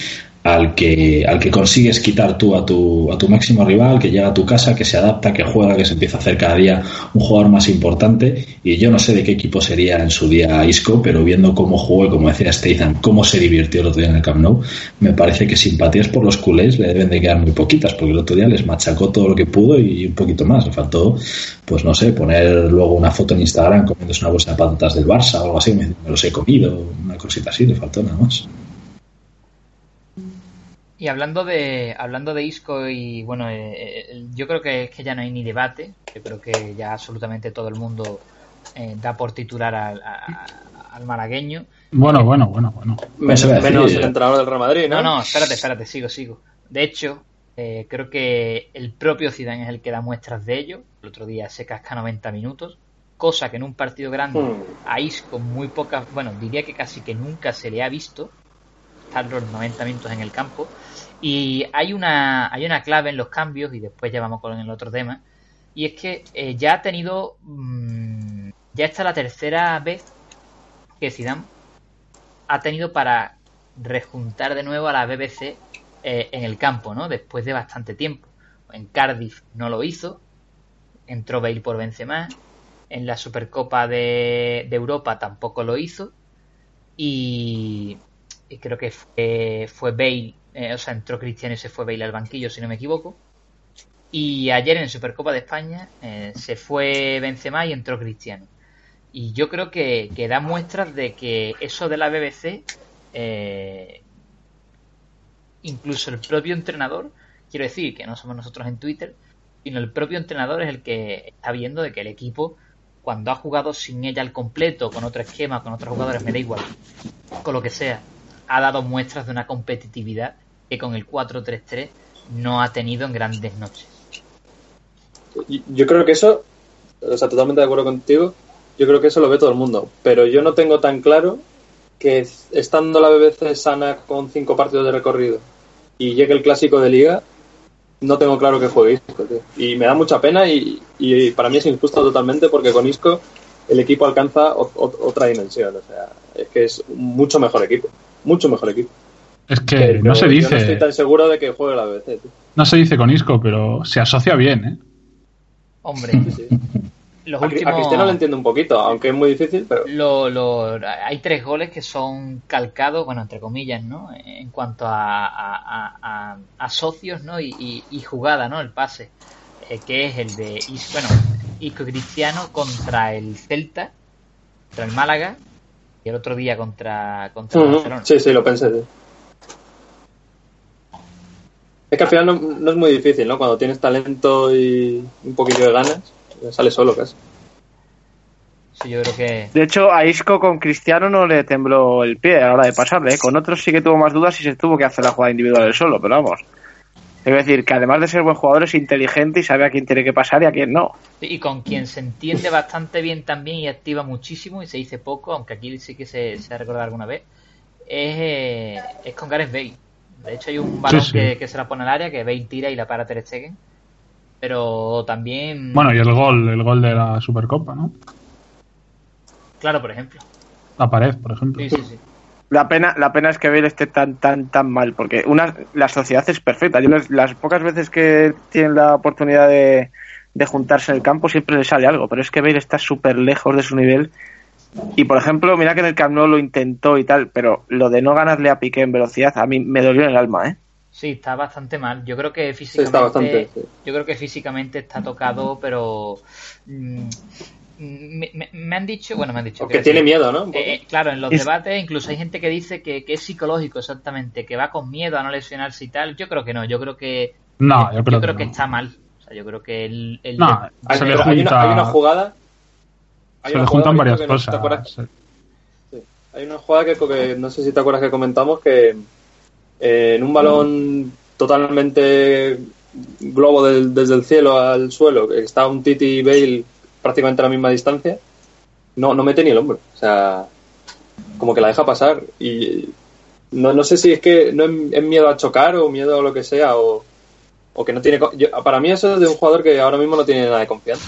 al que, al que consigues quitar tú a tu, a tu máximo rival, que llega a tu casa, que se adapta, que juega, que se empieza a hacer cada día un jugador más importante. Y yo no sé de qué equipo sería en su día Isco, pero viendo cómo jugó y como decía Statham, cómo se divirtió el otro día en el Camp Nou, me parece que simpatías por los culés le deben de quedar muy poquitas, porque el otro día les machacó todo lo que pudo y un poquito más. Le faltó, pues no sé, poner luego una foto en Instagram comiéndose una bolsa de patatas del Barça o algo así, me, me los he comido, una cosita así, le faltó nada más. Y hablando de hablando de Isco y bueno, eh, eh, yo creo que es que ya no hay ni debate. Yo creo que ya absolutamente todo el mundo eh, da por titular al, a- al malagueño. Bueno, bueno, bueno, bueno. Menos, menos el entrenador del Real Madrid, ¿no? No, no, espérate, espérate, sigo, sigo. De hecho, eh, creo que el propio Zidane es el que da muestras de ello. El otro día se casca 90 minutos, cosa que en un partido grande Hmm. a Isco muy pocas, bueno, diría que casi que nunca se le ha visto estar los 90 minutos en el campo. Y hay una, hay una clave en los cambios, y después ya vamos con el otro tema, y es que eh, ya ha tenido, mm, ya está la tercera vez que Zidane ha tenido para rejuntar de nuevo a la BBC eh, en el campo, ¿no? Después de bastante tiempo. En Cardiff no lo hizo, entró Bale por Benzema, en la Supercopa de, Europa tampoco lo hizo, y, y creo que fue, fue Bale, eh, o sea, entró Cristiano y se fue Bale al banquillo, si no me equivoco. Y ayer en Supercopa de España eh, se fue Benzema y entró Cristiano. Y yo creo que, que da muestras de que eso de la BBC, eh, incluso el propio entrenador, quiero decir que no somos nosotros en Twitter, sino el propio entrenador es el que está viendo de que el equipo, cuando ha jugado sin ella al completo, con otro esquema, con otros jugadores, me da igual, con lo que sea, ha dado muestras de una competitividad que con el 4-3-3 no ha tenido en grandes noches. Yo creo que eso, o sea, totalmente de acuerdo contigo, yo creo que eso lo ve todo el mundo, pero yo no tengo tan claro que estando la BBC sana con cinco partidos de recorrido y llegue el clásico de liga, no tengo claro que juegue Isco, tío. Y me da mucha pena y, y para mí es injusto totalmente porque con Isco el equipo alcanza o- o- otra dimensión, o sea, es que es mucho mejor equipo, mucho mejor equipo. Es que Pero no se yo no estoy dice, tan seguro de que juegue la BBC, tío. no se dice con Isco, pero se asocia bien, ¿eh? Hombre, Sí. los A, últimos... a Cristiano lo entiendo un poquito, aunque es muy difícil, pero Lo, lo- hay tres goles que son calcados, bueno, entre comillas, ¿no? En cuanto a, a, a- socios, ¿no? Y, y- y jugada, ¿no? El pase, eh, que es el de, Is- bueno, Isco Cristiano contra el Celta, contra el Málaga, y el otro día contra, contra el Ujú. Barcelona. Sí, sí, lo pensé. sí. Es que al final no, no es muy difícil, ¿no? Cuando tienes talento y un poquillo de ganas, sale solo casi. Sí, yo creo que... De hecho, a Isco con Cristiano no le tembló el pie a la hora de pasarle. ¿eh? Con otros sí que tuvo más dudas y se tuvo que hacer la jugada individual él solo, pero vamos. Es decir, que además de ser buen jugador es inteligente y sabe a quién tiene que pasar y a quién no. Y con quien se entiende bastante bien también y activa muchísimo, y se dice poco, aunque aquí sí que se, se ha recordado alguna vez, es, eh, es con Gareth Bale. De hecho hay un balón Sí, sí. Que, que se la pone al área, que Bale tira y la para Ter Stegen. Pero también... Bueno, y el gol, el gol de la Supercopa, ¿no? Claro, por ejemplo. La pared, por ejemplo. Sí, sí, sí. La pena, la pena es que Bale esté tan, tan, tan mal, porque una, la sociedad es perfecta. Yo las, las pocas veces que tienen la oportunidad de, de juntarse en el campo siempre le sale algo, pero es que Bale está súper lejos de su nivel. Y por ejemplo, mira que en el Camp Nou lo intentó y tal, pero lo de no ganarle a Piqué en velocidad a mí me dolió en el alma, ¿eh? Sí, está bastante mal. Yo creo que Sí, físicamente... está bastante. sí. Yo creo que físicamente está tocado, pero... mm, me, me- me han dicho... Bueno, me han dicho... Porque quiero tiene decir, miedo, ¿no? Poco. Eh, claro, en los Es- debates incluso hay gente que dice que, que es psicológico exactamente, que va con miedo a no lesionarse y tal. Yo creo que no, yo creo que No, yo creo, que, no. está mal. O sea, yo creo que el, el- No, Hay, una, hay una jugada. Se le juntan varias que no sé si te cosas. Sí. Hay una jugada que, que no sé si te acuerdas que comentamos que eh, en un balón totalmente globo del- desde el cielo al suelo, que está un Titi y Bale prácticamente a la misma distancia, no, no mete ni el hombro. O sea, como que la deja pasar. Y no, no sé si es que no es, miedo a chocar o miedo a lo que sea o, o que no tiene... yo- para mí eso es de un jugador que ahora mismo no tiene nada de confianza.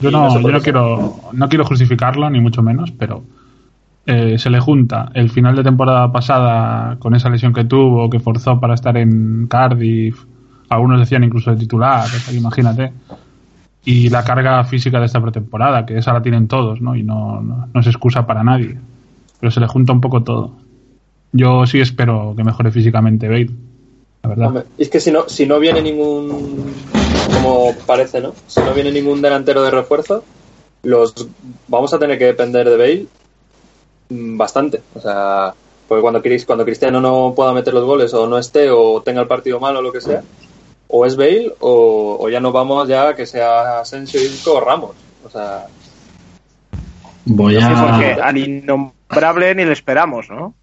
Yo no, yo no quiero, no quiero justificarlo, ni mucho menos, pero eh, se le junta. El final de temporada pasada con esa lesión que tuvo, que forzó para estar en Cardiff, algunos decían incluso de titular, o sea, imagínate, y la carga física de esta pretemporada, que esa la tienen todos, ¿no? Y no, no, no se excusa para nadie, pero se le junta un poco todo. Yo sí espero que mejore físicamente Bale, la verdad. Hombre, es que si no, si no viene ningún, como parece, ¿no? Si no viene ningún delantero de refuerzo, los vamos a tener que depender de Bale mm, bastante. O sea, porque cuando, cuando Cristiano no pueda meter los goles o no esté o tenga el partido mal o lo que sea, o es Bale o, o ya nos vamos ya a que sea Asensio, Isco o Ramos. O sea, Voy porque a. al innombrable ni le esperamos, ¿no?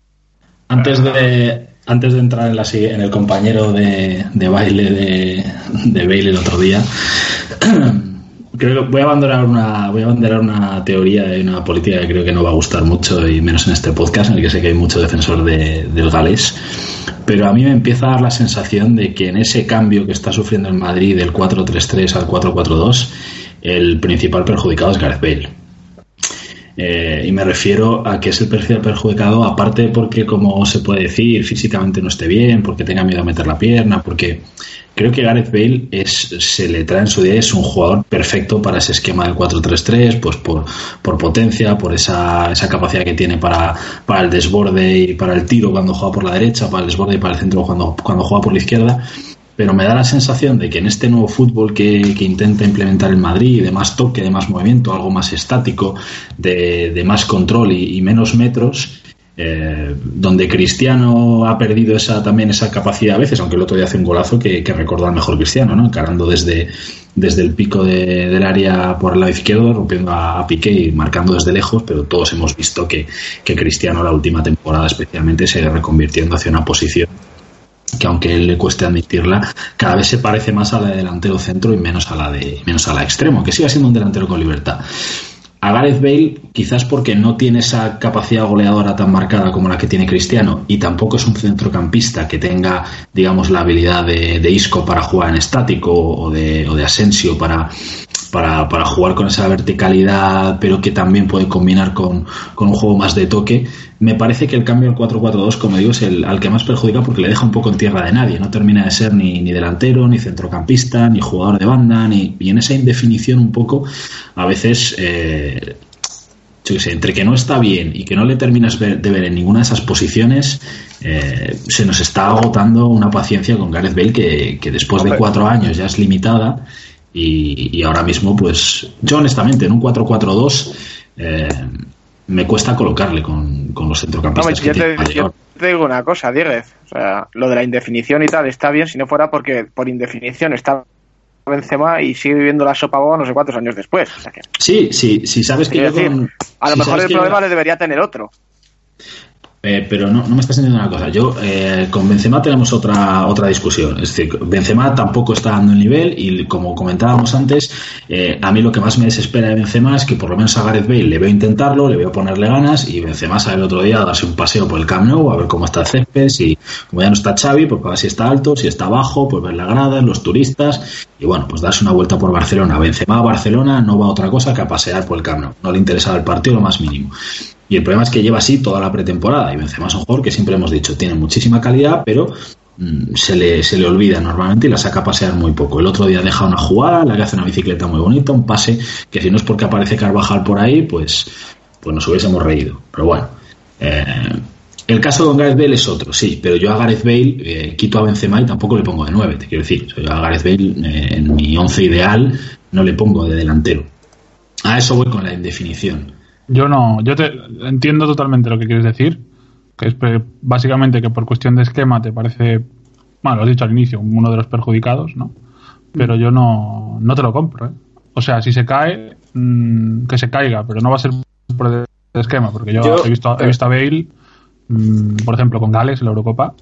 Antes de, antes de entrar en, la, en el compañero de, de baile de, de el otro día, (clears throat) creo que voy a abandonar una voy a abandonar una teoría y una política que creo que no va a gustar mucho y menos en este podcast en el que sé que hay mucho defensor de- del galés. Pero a mí me empieza a dar la sensación de que en ese cambio que está sufriendo el Madrid del 4-3-3 al 4-4-2 el principal perjudicado es Gareth Bale eh, y me refiero a que es el perfil perjudicado, aparte porque, como se puede decir, físicamente no esté bien, porque tenga miedo a meter la pierna, porque creo que Gareth Bale es, se le trae en su día, es un jugador perfecto para ese esquema del 4-3-3, pues por, por potencia, por esa, esa capacidad que tiene para, para el desborde y para el tiro cuando juega por la derecha, para el desborde y para el centro cuando, cuando juega por la izquierda pero me da la sensación de que en este nuevo fútbol que, que intenta implementar el Madrid, de más toque, de más movimiento, algo más estático, de, de más control y, menos metros, eh, donde Cristiano ha perdido esa también esa capacidad a veces, aunque el otro día hace un golazo que, que al mejor Cristiano, ¿no? encarando desde, desde el pico de- del área por el lado izquierdo, rompiendo a, a Piqué y marcando desde lejos, pero todos hemos visto que, que Cristiano la última temporada especialmente se reconvirtiendo hacia una posición que aunque le cueste admitirla, cada vez se parece más a la de delantero centro y menos a la de menos a la extremo, que siga siendo un delantero con libertad. A Gareth Bale, quizás porque no tiene esa capacidad goleadora tan marcada como la que tiene Cristiano, y tampoco es un centrocampista que tenga, digamos, la habilidad de, de Isco para jugar en estático o de, o de Asensio para, para, para jugar con esa verticalidad, pero que también puede combinar con, con un juego más de toque. Me parece que el cambio al 4-4-2, como digo, es el al que más perjudica porque le deja un poco en tierra de nadie. No termina de ser ni, ni delantero, ni centrocampista, ni jugador de banda, ni, y en esa indefinición un poco, a veces, eh, yo qué sé, entre que no está bien y que no le terminas de ver en ninguna de esas posiciones, eh, se nos está agotando una paciencia con Gareth Bale que, que después de cuatro años ya es limitada y, y ahora mismo, pues yo honestamente en un 4-4-2 eh, me cuesta colocarle con, con los centrocampistas que yo tiene te, yo te digo una cosa, Dieguez. O sea, lo de la indefinición y tal está bien si no fuera porque por indefinición está Benzema y sigue viviendo la sopa boba no sé cuántos años después. O sea que, Sí, sí, sí, sabes que quiero yo decir, con- a lo si mejor el que yo- problema le debería tener otro. Eh, pero no, no me estás entendiendo una cosa. Yo eh, con Benzema tenemos otra otra discusión. Es decir, Benzema tampoco está dando el nivel y como comentábamos antes, eh, a mí lo que más me desespera de Benzema es que por lo menos a Gareth Bale le veo intentarlo, le veo ponerle ganas y Benzema sale el otro día a darse un paseo por el Camp Nou a ver cómo está el césped, si como ya no está Xavi, pues para ver si está alto, si está bajo, pues ver la grada, los turistas y bueno, pues darse una vuelta por Barcelona. Benzema a Barcelona no va a otra cosa que a pasear por el Camp Nou. No le interesa el partido lo más mínimo. Y el problema es que lleva así toda la pretemporada. Y Benzema es un jugador que siempre hemos dicho tiene muchísima calidad, pero mm, se, le, se le olvida normalmente y la saca a pasear muy poco. El otro día deja una jugada, la que hace una bicicleta muy bonita, un pase que si no es porque aparece Carvajal por ahí, pues, pues nos hubiésemos reído. Pero bueno. eh, el caso con Gareth Bale es otro, sí, pero yo a Gareth Bale eh, quito a Benzema y tampoco le pongo de 9, te quiero decir. Yo a Gareth Bale eh, en mi 11 ideal no le pongo de delantero. A eso voy con la indefinición. Yo no, yo te entiendo totalmente lo que quieres decir, que es pre- básicamente que por cuestión de esquema te parece, bueno, lo has dicho al inicio, uno de los perjudicados, ¿no? Pero yo no, no te lo compro, ¿eh? O sea, si se cae, mm, que se caiga, pero no va a ser por el esquema, porque yo, Yo- he, visto, he visto a Bale, mm, por ejemplo, con Gales en la Eurocopa,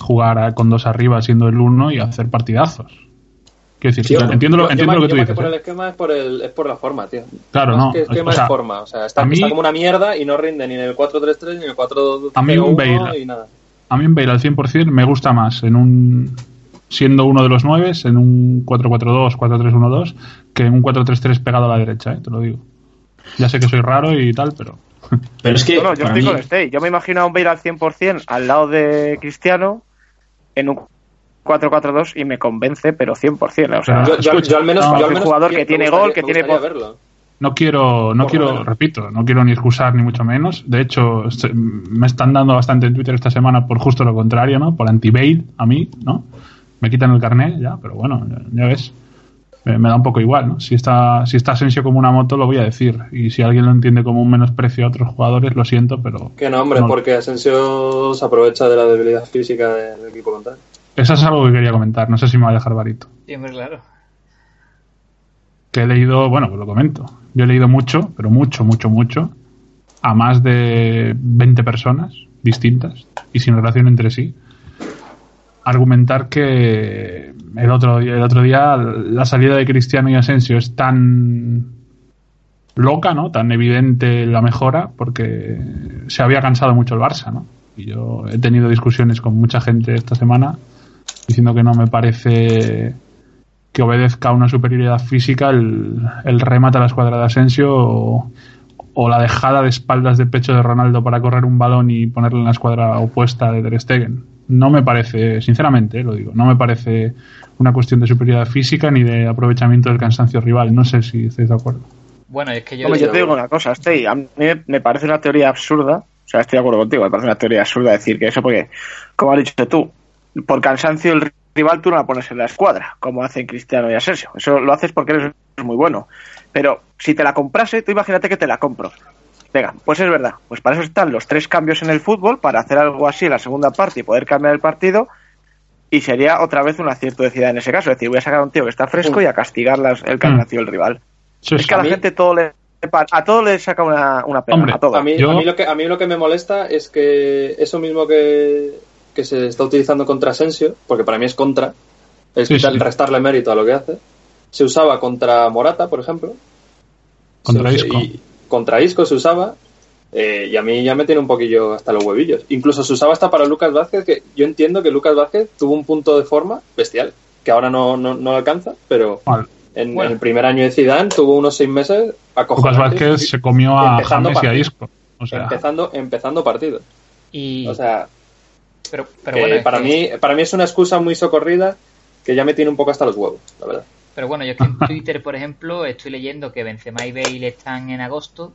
jugar a- con dos arriba siendo el uno y hacer partidazos. Quiero decir, Yo- entiendo, lo, yo- yo entiendo más- lo que tú yo dices. por el esquema es por, el, es por la forma, tío. Claro, no, que esquema o sea, es forma. O sea, está, a mí- está como una mierda y no rinde ni en el 4-3-3 ni en el 4 A mí un Bale- y nada. a mí en Bale al 100% me gusta más en un siendo uno de los nueve en un 4-4-2, 4-3-1-2 que en un 4-3-3 pegado a la derecha, ¿eh? te lo digo. Ya sé que soy raro y tal, pero (laughs) Pero es que. No, no, yo estoy mí- con Stey. Yo me imagino a un Bale al 100% al lado de Cristiano en un 4-4-2 y me convence, pero 100%. O sea, Yo, yo- al menos, no. yo al Es un jugador que tiene gustaría- gol, que tiene verlo. No quiero, no Por quiero, repito, no quiero ni excusar ni mucho menos. De hecho, se- me están dando bastante en Twitter esta semana por justo lo contrario, ¿no? Por anti-bait a mí, ¿no? Me quitan el carnet, ya, pero bueno, ya, ya ves. Me, me da un poco igual, ¿no? Si está, si está Asensio como una moto, lo voy a decir. Y si alguien lo entiende como un menosprecio a otros jugadores, lo siento, pero. Que no, hombre, No. porque Asensio se aprovecha de la debilidad física del equipo contrario. Eso es algo que quería comentar. No sé si me va a dejar varito. Siempre, claro. que he leído, bueno, pues lo comento. Yo he leído mucho, pero mucho, mucho, mucho, a más de 20 personas distintas y sin relación entre sí, argumentar que el otro, el otro día la salida de Cristiano y Asensio es tan loca, ¿no? Tan evidente la mejora porque se había cansado mucho el Barça, ¿no? Y yo he tenido discusiones con mucha gente esta semana diciendo que no me parece que obedezca a una superioridad física el, el remate a la escuadra de Asensio o, o la dejada de espaldas de pecho de Ronaldo para correr un balón y ponerlo en la escuadra opuesta de Ter Stegen. No me parece, sinceramente, eh, lo digo, no me parece una cuestión de superioridad física ni de aprovechamiento del cansancio rival. No sé si estáis de acuerdo. Bueno, es que yo. Hombre, yo te digo una cosa, Stey, a mí me parece una teoría absurda, o sea, estoy de acuerdo contigo, me parece una teoría absurda decir que eso porque, como has dicho tú, por cansancio el rival tú no la pones en la escuadra, como hacen Cristiano y Asensio. Eso lo haces porque eres muy bueno. Pero si te la comprase, tú imagínate que te la compro. Venga, pues es verdad. Pues para eso están los tres cambios en el fútbol, para hacer algo así en la segunda parte y poder cambiar el partido. Y sería otra vez un acierto de Zidane en ese caso. Es decir, voy a sacar a un tío que está fresco y a castigar las- el cansancio del rival. Sí, Es que a la gente todo le, a todo le saca una, una pena. Hombre, a todo. A mí, Yo- a, mí lo que, a mí lo que me molesta es que eso mismo que, que se está utilizando contra Asensio, porque para mí es contra, es Sí, restarle mérito a lo que hace, se usaba contra Morata, por ejemplo. Contra Se- Isco. y- contra Isco se usaba, eh, y a mí ya me tiene un poquillo hasta los huevillos. Incluso se usaba hasta para Lucas Vázquez, que yo entiendo que Lucas Vázquez tuvo un punto de forma bestial, que ahora no, no, no alcanza, pero Vale. en, Bueno. en el primer año de Zidane tuvo unos seis meses Lucas acojonantes. Vázquez se comió a James y a. Isco. O sea, empezando, empezando partido. Y, O sea, pero, pero que bueno, es para, que- mí, para mí es una excusa muy socorrida que ya me tiene un poco hasta los huevos, la verdad. Pero bueno, yo es que en (laughs) Twitter, por ejemplo, estoy leyendo que Benzema y Bale están en agosto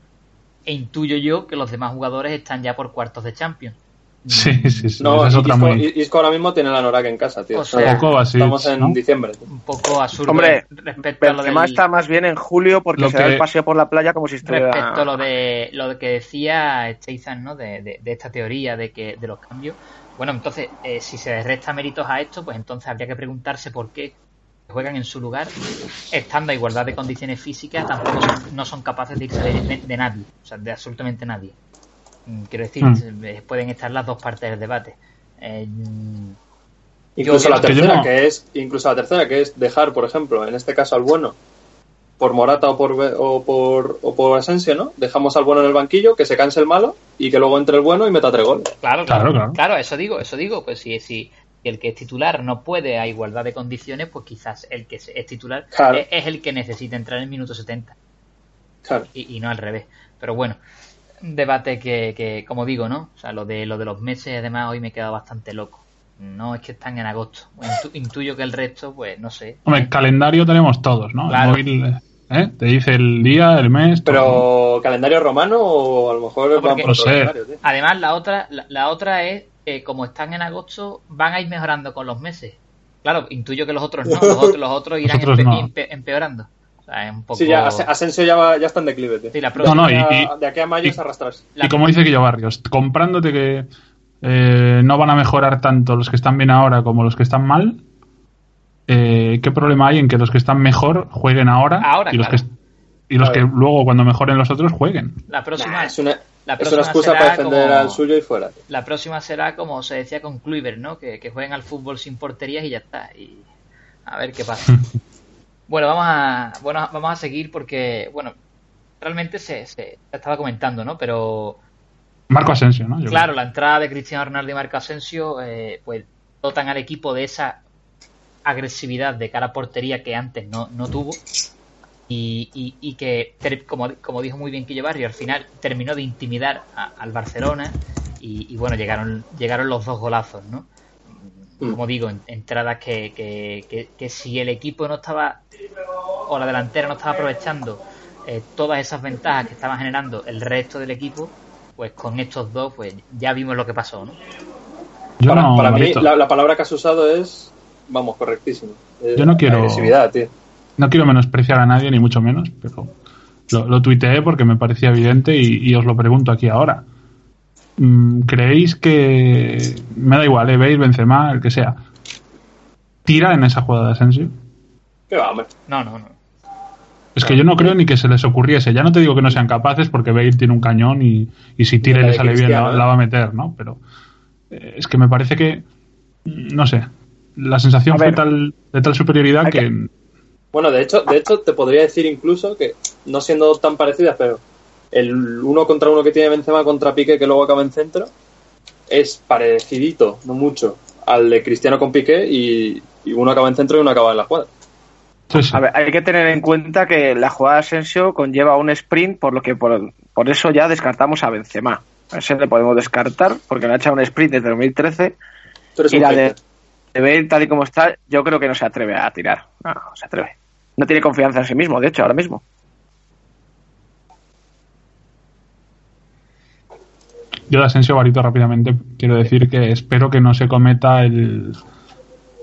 e intuyo yo que los demás jugadores están ya por cuartos de Champions. (laughs) sí, sí, sí. No, es otra Isco, muy... Isco ahora mismo tiene la Norak en casa, tío. O sea, Kovacic, estamos en ¿no? diciembre. tío. Un poco absurdo Hombre, respecto a lo del- está más bien en julio porque Lo se da que- el paseo por la playa como si estuviera... respecto a lo de lo que decía Steizan, ¿no? De, de- de esta teoría de que de los cambios. Bueno, entonces, eh, si se resta méritos a esto, pues entonces habría que preguntarse por qué juegan en su lugar, estando a igualdad de condiciones físicas, tampoco son- no son capaces de irse de, de- de nadie, o sea, de absolutamente nadie. Mm, Quiero decir, Mm. eh, pueden estar las dos partes del debate. Eh, Incluso la que tercera, no- que es, incluso la tercera, que es dejar, por ejemplo, en este caso al bueno, por Morata o por o por, o por Asensio, ¿no? Dejamos al bueno en el banquillo, que se canse el malo y que luego entre el bueno y meta tres goles. Claro, Claro, claro, claro. claro, eso digo, eso digo, pues si, si el que es titular no puede a igualdad de condiciones, pues quizás el que es titular Claro. es, es el que necesita entrar en el minuto 70 Claro. y, y no al revés. Pero bueno, un debate que, que, como digo, ¿no? O sea, lo de, lo de los meses, además, hoy me he quedado bastante loco. No es que están en agosto. Intu- intuyo que el resto, pues no sé. Hombre, calendario tenemos todos, ¿no? Claro. El móvil ¿eh? te dice el día, el mes... todo. Pero, ¿calendario romano o a lo mejor No, van por No calendario, tío? Además, la otra, la, la otra es, eh, como están en agosto, van a ir mejorando con los meses. Claro, intuyo que los otros no, los otros, los otros irán otros empe- no. empe- empeorando. O sea, es un poco... Sí, ya, As- Asensio ya, va- ya está en declive, tío. Sí, la No, próxima, no, y- Ya- de aquí a mayo y- es arrastrarse. la- Y como dice Guillo Barrios, comprándote que eh, no van a mejorar tanto los que están bien ahora como los que están mal, eh, ¿qué problema hay en que los que están mejor jueguen ahora, Ahora, y los, claro. que, y los que Claro. luego cuando mejoren los otros jueguen? la próxima, Nah, es una, la es próxima una excusa será para defender como- al suyo y fuera. La próxima será como se decía con Kluivert, ¿no? Que, que jueguen al fútbol sin porterías y ya está. Y a ver qué pasa. (laughs) bueno, vamos a, bueno, vamos a seguir porque, bueno, realmente se, se estaba comentando, ¿no? Pero Marco Asensio, ¿no? Yo claro, la entrada de Cristiano Ronaldo y Marco Asensio, eh, pues dotan al equipo de esa agresividad de cara a portería que antes no, no tuvo. y, y- y que, como, como dijo muy bien Quillo Barrio, al final terminó de intimidar a- al Barcelona y, y bueno, llegaron, llegaron los dos golazos, ¿no? Como digo, en- entradas que, que, que, que si el equipo no estaba, o la delantera no estaba aprovechando eh, todas esas ventajas que estaban generando el resto del equipo, pues con estos dos, pues ya vimos lo que pasó, ¿no? Yo para no, para mí, la palabra que has usado es, vamos, correctísimo. Yo no quiero- tío. no quiero menospreciar a nadie, ni mucho menos, pero lo, lo tuiteé porque me parecía evidente y, y os lo pregunto aquí ahora. Mm, ¿Creéis que, me da igual, eh, veis, Benzema, el que sea, tira en esa jugada de Asensio? ¿Qué va, hombre? No, no, no. Es que yo no creo ni que se les ocurriese. Ya no te digo que no sean capaces porque Bale tiene un cañón y, y si tira y le sale bien la, va a meter, ¿no? Pero eh, es que me parece que, no sé, la sensación A fue tal, de tal superioridad que, que- Bueno, de hecho, de hecho, te podría decir incluso que, no siendo tan parecidas, pero el uno contra uno que tiene Benzema contra Piqué, que luego acaba en centro, es parecidito, no mucho, al de Cristiano con Piqué y, y uno acaba en centro y uno acaba en la jugada. sí, sí. A ver, hay que tener en cuenta que la jugada de Asensio conlleva un sprint, por lo que por, por eso ya descartamos a Benzema. A ese le podemos descartar, porque le ha echado un sprint desde 2013. Tú eres Y un la de, de Bale, tal y como está, yo creo que no se atreve a tirar. No, no se atreve. No tiene confianza en sí mismo, de hecho, ahora mismo. Yo de Asensio Barito rápidamente quiero decir que espero que no se cometa el,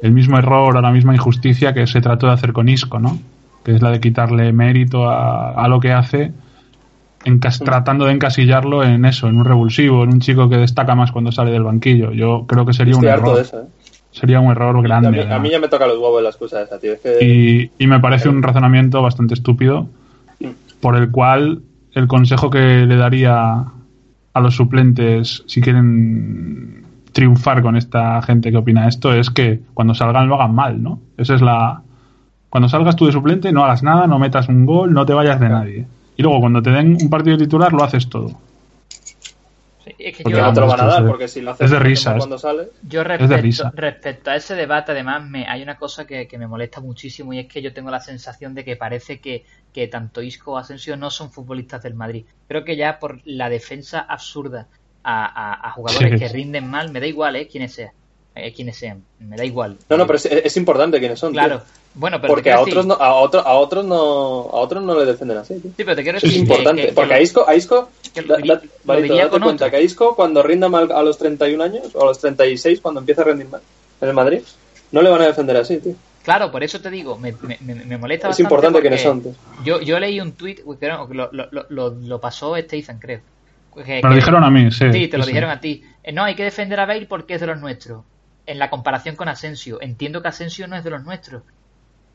el mismo error o la misma injusticia que se trató de hacer con Isco, ¿no? Que es la de quitarle mérito a, a lo que hace, encas- tratando de encasillarlo en eso, en un revulsivo, en un chico que destaca más cuando sale del banquillo. Yo creo que sería Estoy un harto error. de eso, ¿eh? Sería un error A grande. mí, a mí ya me toca los huevos la excusa esa, tío. Es que y, y me parece un razonamiento bastante estúpido por el cual el consejo que le daría a los suplentes si quieren triunfar con esta gente que opina esto es que cuando salgan lo hagan mal, ¿no? Esa es la cuando salgas tú de suplente no hagas nada, no metas un gol, no te vayas de nadie. Y luego cuando te den un partido titular lo haces todo. Es que Porque yo, no te lo van a es dar, de- porque si lo haces es de por risa, ejemplo, es- cuando sale, Yo de respecto, risa. respecto a ese debate, además, me, hay una cosa que, que me molesta muchísimo y es que yo tengo la sensación de que parece que, que tanto Isco o Asensio no son futbolistas del Madrid. Creo que ya por la defensa absurda a, a- a jugadores Sí. que rinden mal, me da igual, ¿eh? Quienes sean. Eh, quienes sean. Me da igual. No, no, pero es, es importante quiénes son. tío. Bueno, pero Porque a decir- otros no, a otro, a otros no, a otros no le defienden así, tío. Sí, pero te quiero Es decir que- importante, que- que porque lo- a Isco, a Isco que da- da- date cuenta otro. que a Isco cuando rinda mal a los 31 años o a los 36, cuando empieza a rendir mal en el Madrid, no le van a defender así, tío. Claro, por eso te digo, me, me, me- me molesta Es bastante importante porque quiénes son. Yo, yo leí un tuit, que lo, lo, lo- lo, pasó Stephen, creo. Que- Me lo que- dijeron a mí, sí. Sí, te lo sí. dijeron a ti. Eh, No, hay que defender a Bale porque es de los nuestros. En la comparación con Asensio. Entiendo que Asensio no es de los nuestros.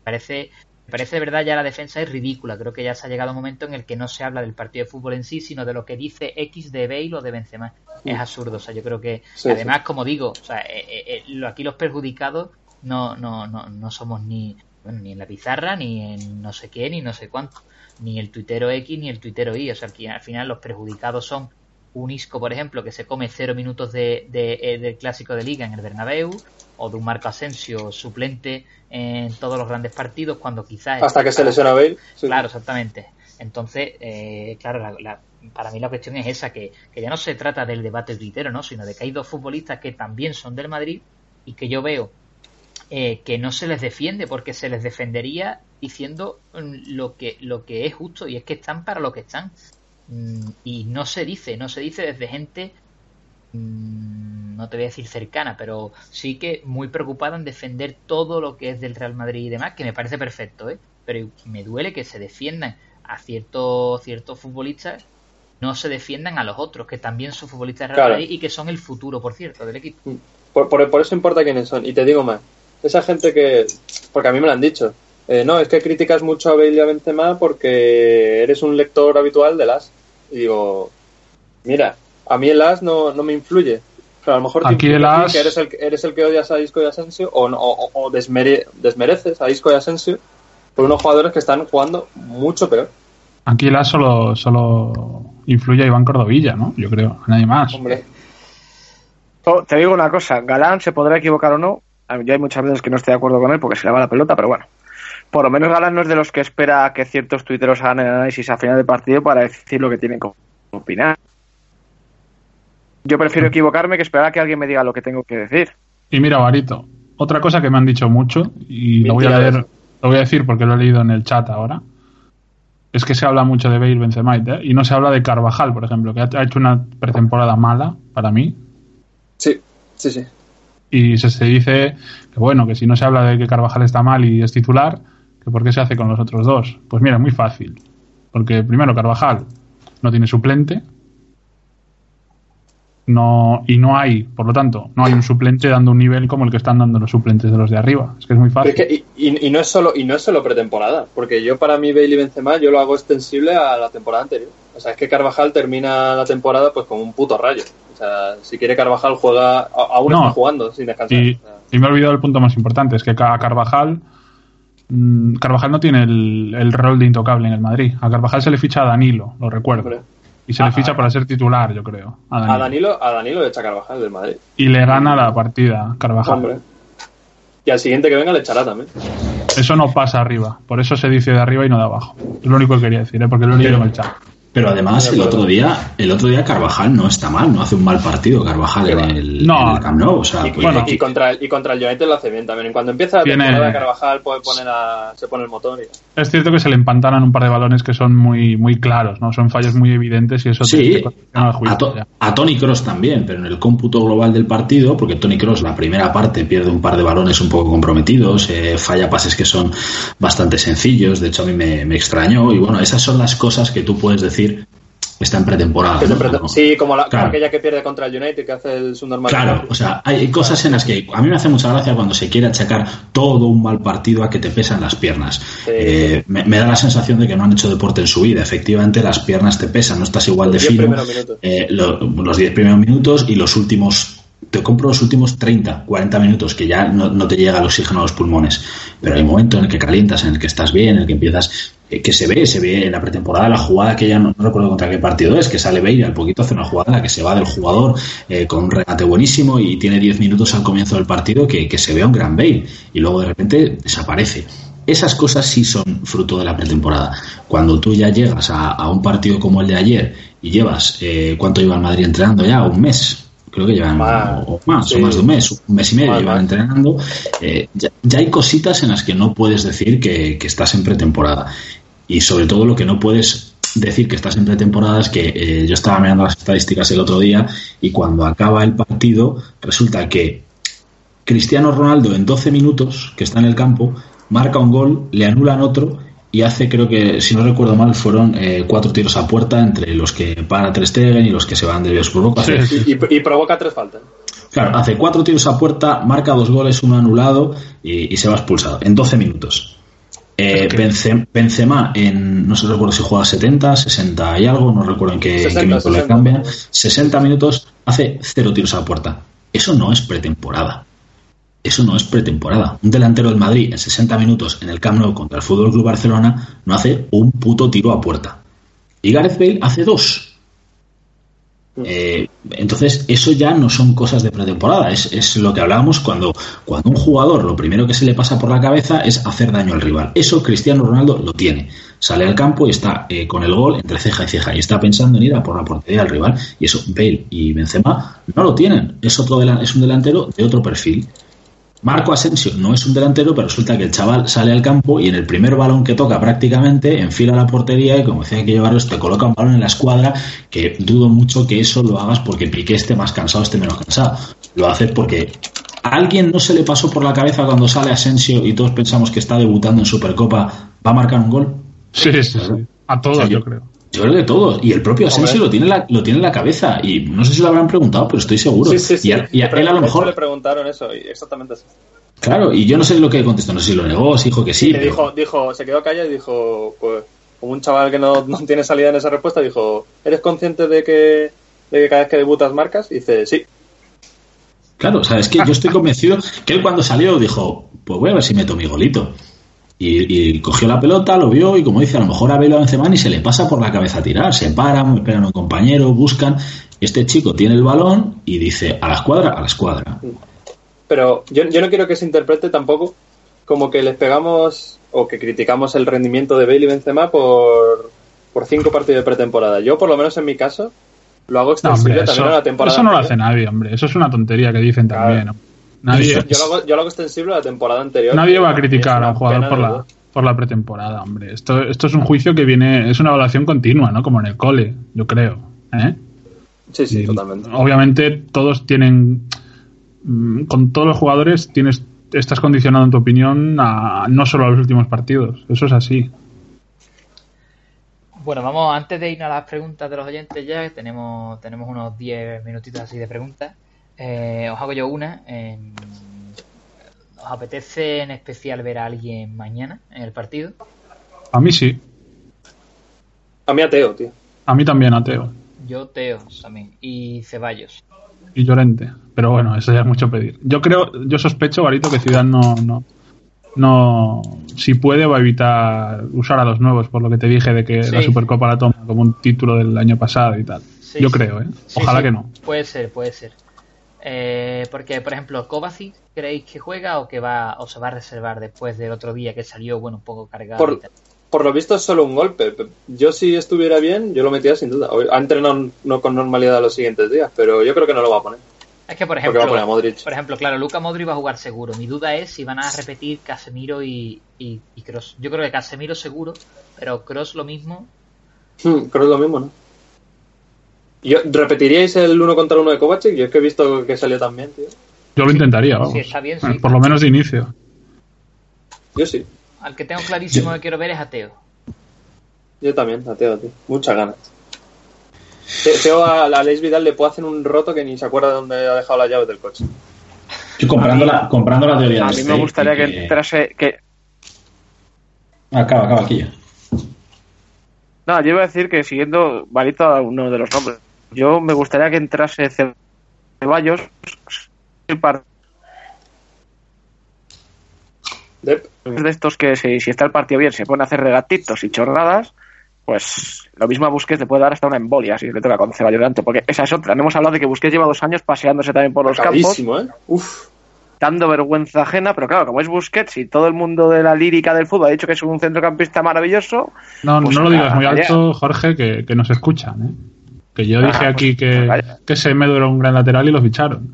Parece, me parece de verdad ya la defensa es ridícula. Creo que ya se ha llegado un momento en el que no se habla del partido de fútbol en sí, sino de lo que dice X de Bale o de Benzema. Es absurdo. O sea, yo creo que Sí, además, como digo, o sea, eh, eh, eh, aquí los perjudicados no, no, no, no somos ni, bueno, ni en la pizarra, ni en no sé qué, ni no sé cuánto. Ni el tuitero X, ni el tuitero Y. O sea, aquí al final los perjudicados son un Isco, por ejemplo, que se come cero minutos de, de- del clásico de liga en el Bernabéu, o de un Marco Asensio suplente en todos los grandes partidos, cuando quizás... Hasta que se lesiona Bale. sí. Claro, exactamente. Entonces, eh, claro, la- la- para mí la cuestión es esa, que, que ya no se trata del debate tuitero, ¿no? sino de que hay dos futbolistas que también son del Madrid y que yo veo eh, que no se les defiende porque se les defendería diciendo mm, lo que, lo que es justo y es que están para lo que están. Mm, Y no se dice, no se dice desde gente, no te voy a decir cercana, pero sí que muy preocupada en defender todo lo que es del Real Madrid y demás, que me parece perfecto, ¿eh? Pero me duele que se defiendan a ciertos, ciertos futbolistas, no se defiendan a los otros, que también son futbolistas del Real Claro. Madrid y que son el futuro, por cierto, del equipo. Por, por, por eso importa quiénes son. Y te digo más, esa gente que, porque a mí me lo han dicho, eh, no, es que criticas mucho a Bale y a Benzema porque eres un lector habitual de las. Y digo, mira, a mí el as no, no me influye. Pero a lo mejor te Aquí el as- que eres el, que- eres el que odias a Isco y Asensio o, no- o, o desmere- desmereces a Isco y Asensio por unos jugadores que están jugando mucho peor. Aquí la solo, solo influye a Iván Cordovilla, ¿no? Yo creo, a nadie más. Hombre, Oh, te digo una cosa, Galán se podrá equivocar o no. Yo hay muchas veces que no estoy de acuerdo con él porque se le va la pelota, pero bueno. por lo menos Galán no es de los que espera que ciertos tuiteros hagan el análisis a final de partido para decir lo que tienen que opinar. Yo prefiero equivocarme que esperar a que alguien me diga lo que tengo que decir. Y mira, Barito, otra cosa que me han dicho mucho, y lo voy a leer, lo voy a decir porque lo he leído en el chat ahora, es que se habla mucho de Bale Benzema ¿eh? y no se habla de Carvajal, por ejemplo, que ha ha hecho una pretemporada mala para mí, Sí, sí, sí. y se, se dice que bueno, que si no se habla de que Carvajal está mal y es titular, que por qué se hace con los otros dos. Pues mira, muy fácil, porque primero Carvajal no tiene suplente, no y no hay, por lo tanto, no hay un suplente dando un nivel como el que están dando los suplentes de los de arriba. Es que es muy fácil. es que, y, y- no es solo y no es solo pretemporada, porque yo para mí Bailey Benzema yo lo hago extensible a la temporada anterior. O sea, es que Carvajal termina la temporada pues como un puto rayo. O sea, si quiere Carvajal juega, aún No. está jugando sin descansar. Y, me he olvidado el punto más importante, es que a Carvajal mm, Carvajal no tiene el, el rol de intocable en el Madrid. A Carvajal se le ficha a Danilo, lo recuerdo. hombre, Y se le ficha para ser titular, yo creo. A Danilo. a Danilo, a Danilo le echa Carvajal del Madrid. Y le gana la partida Carvajal. Hombre. Y al siguiente que venga le echará también. Eso no pasa arriba. Por eso se dice de arriba y no de abajo. Es lo único que quería decir, ¿eh? porque lo he leído en el chat. Pero además el otro día, el otro día Carvajal no está mal, no hace un mal partido Carvajal en el, No. en el Camp Nou, o sea, Y, pues, bueno. y contra el, y contra el United lo hace bien también. Cuando empieza la Tiene- temporada Carvajal se pone el motor y Es cierto que se le empantanan un par de balones que son muy muy claros, ¿no? Son fallos muy evidentes y eso te- Sí, te el a, juicio, To- ya. a Tony Cross también, pero en el cómputo global del partido, porque Tony Cross la primera parte pierde un par de balones un poco comprometidos, eh, falla pases que son bastante sencillos, de hecho a mí me, me extrañó, y bueno, esas son las cosas que tú puedes decir está en pretemporada. Sí, como, la, como aquella que pierde contra el United, que hace el subnormal. Claro, o sea, hay cosas en las que a mí me hace mucha gracia cuando se quiere achacar todo un mal partido a que te pesan las piernas. Eh, me, me da la sensación de que no han hecho deporte en su vida. Efectivamente, las piernas te pesan, no estás igual de Los diez fino. primeros minutos. Eh, lo- los 10 primeros minutos y los últimos. Te compro los últimos 30, 40 minutos, que ya no, no te llega el oxígeno a los pulmones. Pero hay un momento en el que calientas, en el que estás bien, en el que empiezas. Eh, que se ve, se ve en la pretemporada la jugada que ya no, no recuerdo contra qué partido es, que sale Beira al poquito hace una jugada en la que se va del jugador eh, con un regate buenísimo y tiene 10 minutos al comienzo del partido que, que se ve a un gran Bale y luego de repente desaparece. Esas cosas sí son fruto de la pretemporada. Cuando tú ya llegas a, a un partido como el de ayer y llevas, eh, ¿cuánto lleva el Madrid entrenando ya? Un mes. Creo que llevan Más, o, más, sí. o más de un mes, un mes y medio llevan entrenando. Eh, ya, ya hay cositas en las que no puedes decir que, que estás en pretemporada. Y sobre todo lo que no puedes decir que estás en pretemporada es que eh, yo estaba mirando las estadísticas el otro día y cuando acaba el partido resulta que Cristiano Ronaldo en 12 minutos que está en el campo marca un gol, le anulan otro y hace, creo que, si no recuerdo mal, fueron eh, cuatro tiros a puerta entre los que para Ter Stegen y los que se van de por Sí. Y, y- y provoca tres faltas. Claro, hace cuatro tiros a puerta, marca dos goles, uno anulado y, y se va expulsado en 12 minutos. Eh, Benzem- Benzema en, no sé recuerdo si juega 70, 60 y algo, no recuerdo en qué, en qué 60, minuto le 60. cambian. 60 minutos, hace cero tiros a puerta. Eso no es pretemporada. Eso no es pretemporada. Un delantero del Madrid en 60 minutos en el Camp Nou contra el Fútbol Club Barcelona no hace un puto tiro a puerta. Y Gareth Bale hace dos. Eh, entonces, eso ya no son cosas de pretemporada, es, es lo que hablábamos cuando, cuando un jugador lo primero que se le pasa por la cabeza es hacer daño al rival. Eso Cristiano Ronaldo lo tiene. Sale al campo y está eh, con el gol entre ceja y ceja y está pensando en ir a por la portería del rival. Y eso Bale y Benzema no lo tienen. Es, otro es un delantero de otro perfil. Marco Asensio no es un delantero, pero resulta que el chaval sale al campo y en el primer balón que toca prácticamente enfila la portería y como decía que llevarlos te coloca un balón en la escuadra que dudo mucho que eso lo hagas porque Piqué esté más cansado, esté menos cansado. Lo hace porque a alguien no se le pasó por la cabeza cuando sale Asensio y todos pensamos que está debutando en Supercopa, va a marcar un gol. Sí, sí, sí. A todos, O sea, yo- yo creo. Yo creo que todos. Y el propio Asensio lo tiene, en la, lo tiene en la cabeza. Y no sé si lo habrán preguntado, pero estoy seguro. Sí, sí, sí. Y, a, y a él a lo mejor. le preguntaron eso, y exactamente eso. Claro, y yo no sé lo que contestó. No sé si lo negó, si dijo que sí. Y le pero- dijo, dijo, se quedó callado y dijo, pues, como un chaval que no, no tiene salida en esa respuesta, dijo, ¿eres consciente de que, de que cada vez que debutas marcas? Y dice, sí. Claro, o sea, es que yo estoy convencido que él cuando salió dijo, pues voy a ver si meto mi golito. Y, y cogió la pelota, lo vio y como dice, a lo mejor a Bale o a Benzema ni se le pasa por la cabeza tirar. Se paran, esperan a un compañero, buscan. Este chico tiene el balón y dice, a la escuadra, a la escuadra. Pero yo, yo no quiero que se interprete tampoco como que les pegamos o que criticamos el rendimiento de Bale y Benzema por, por cinco partidos de pretemporada. Yo, por lo menos en mi caso, lo hago No, extensible hombre, también eso, a la temporada. eso no lo hace nadie, hombre. Eso es una tontería que dicen Claro. también. ¿no? Nadie, Yo, lo hago, yo lo hago extensible a la temporada anterior. nadie va a criticar a un jugador por la, por la pretemporada, hombre. Esto, esto es un juicio que viene, es una evaluación continua, ¿no? Como en el cole, yo creo. ¿eh? Sí, sí, Y, totalmente. Obviamente todos tienen, mm, con todos los jugadores tienes, estás condicionado en tu opinión a no solo a los últimos partidos. Eso es así. Bueno, vamos, antes de irnos a las preguntas de los oyentes ya, que tenemos, tenemos unos 10 minutitos así de preguntas, eh, os hago yo una. eh, ¿Os apetece en especial ver a alguien mañana en el partido? A mí sí, A mí ateo, tío. a mí también ateo. Yo, Teo, también. Y Ceballos. y Llorente. Pero bueno, eso ya es mucho pedir. Yo creo, yo sospecho, Garito, que Zidane no, no, no, si puede, va a evitar usar a los nuevos, por lo que te dije de que Sí. la Supercopa la toma como un título del año pasado y tal. Sí, yo sí. creo, ¿eh? Sí, Ojalá sí, que no. Puede ser, puede ser. Eh, porque, por ejemplo, Kovacic, ¿creéis que juega o que va o se va a reservar después del otro día que salió, bueno, un poco cargado? Por- y tal? Por lo visto es solo un golpe. Yo si estuviera bien, yo lo metía sin duda. Ha entrenado no con normalidad los siguientes días, pero yo creo que no lo va a poner. Es que, por Porque va a poner a ejemplo, Modric. por ejemplo, claro, Luca Modric va a jugar seguro. Mi duda es si van a repetir Casemiro y, y, y Cross. Yo creo que Casemiro seguro, pero Cross lo mismo. Hmm, que es lo mismo, ¿no? Yo, ¿Repetiríais el uno contra uno de Kovacic? Yo es que he visto que salió tan bien, tío. Yo lo intentaría, vamos. Sí, está bien, sí. Eh, Por lo menos de inicio. Yo sí. Al que tengo clarísimo que quiero ver es a Teo. Yo también, ateo, tío. Muchas ganas. Te- Teo a, a Alex Vidal le puede hacer un roto que ni se acuerda de dónde ha dejado las llaves del coche. Yo comprando, la, comprando la teoría A mí me gustaría y que entrase. Que... Acaba, acaba aquí ya. No, yo iba a decir que siguiendo Valito a uno de los nombres. Yo me gustaría que entrase Ce- Ceballos. Dep. de estos que si, si está el partido bien se pone a hacer regatitos y chorradas, pues lo mismo a Busquets le puede dar hasta una embolia si le toca con Ceballos delante, porque esa es otra. No hemos hablado de que Busquets lleva dos años paseándose también por los campos, Acabadísimo, ¿eh? Uf. dando vergüenza ajena, pero claro, como es Busquets y todo el mundo de la lírica del fútbol ha dicho que es un centrocampista maravilloso, No, Pues no lo digas muy alto, Jorge, que, que nos escuchan, ¿eh? Que yo Ah, dije pues, aquí que, calla. que Semedo era un gran lateral y lo ficharon.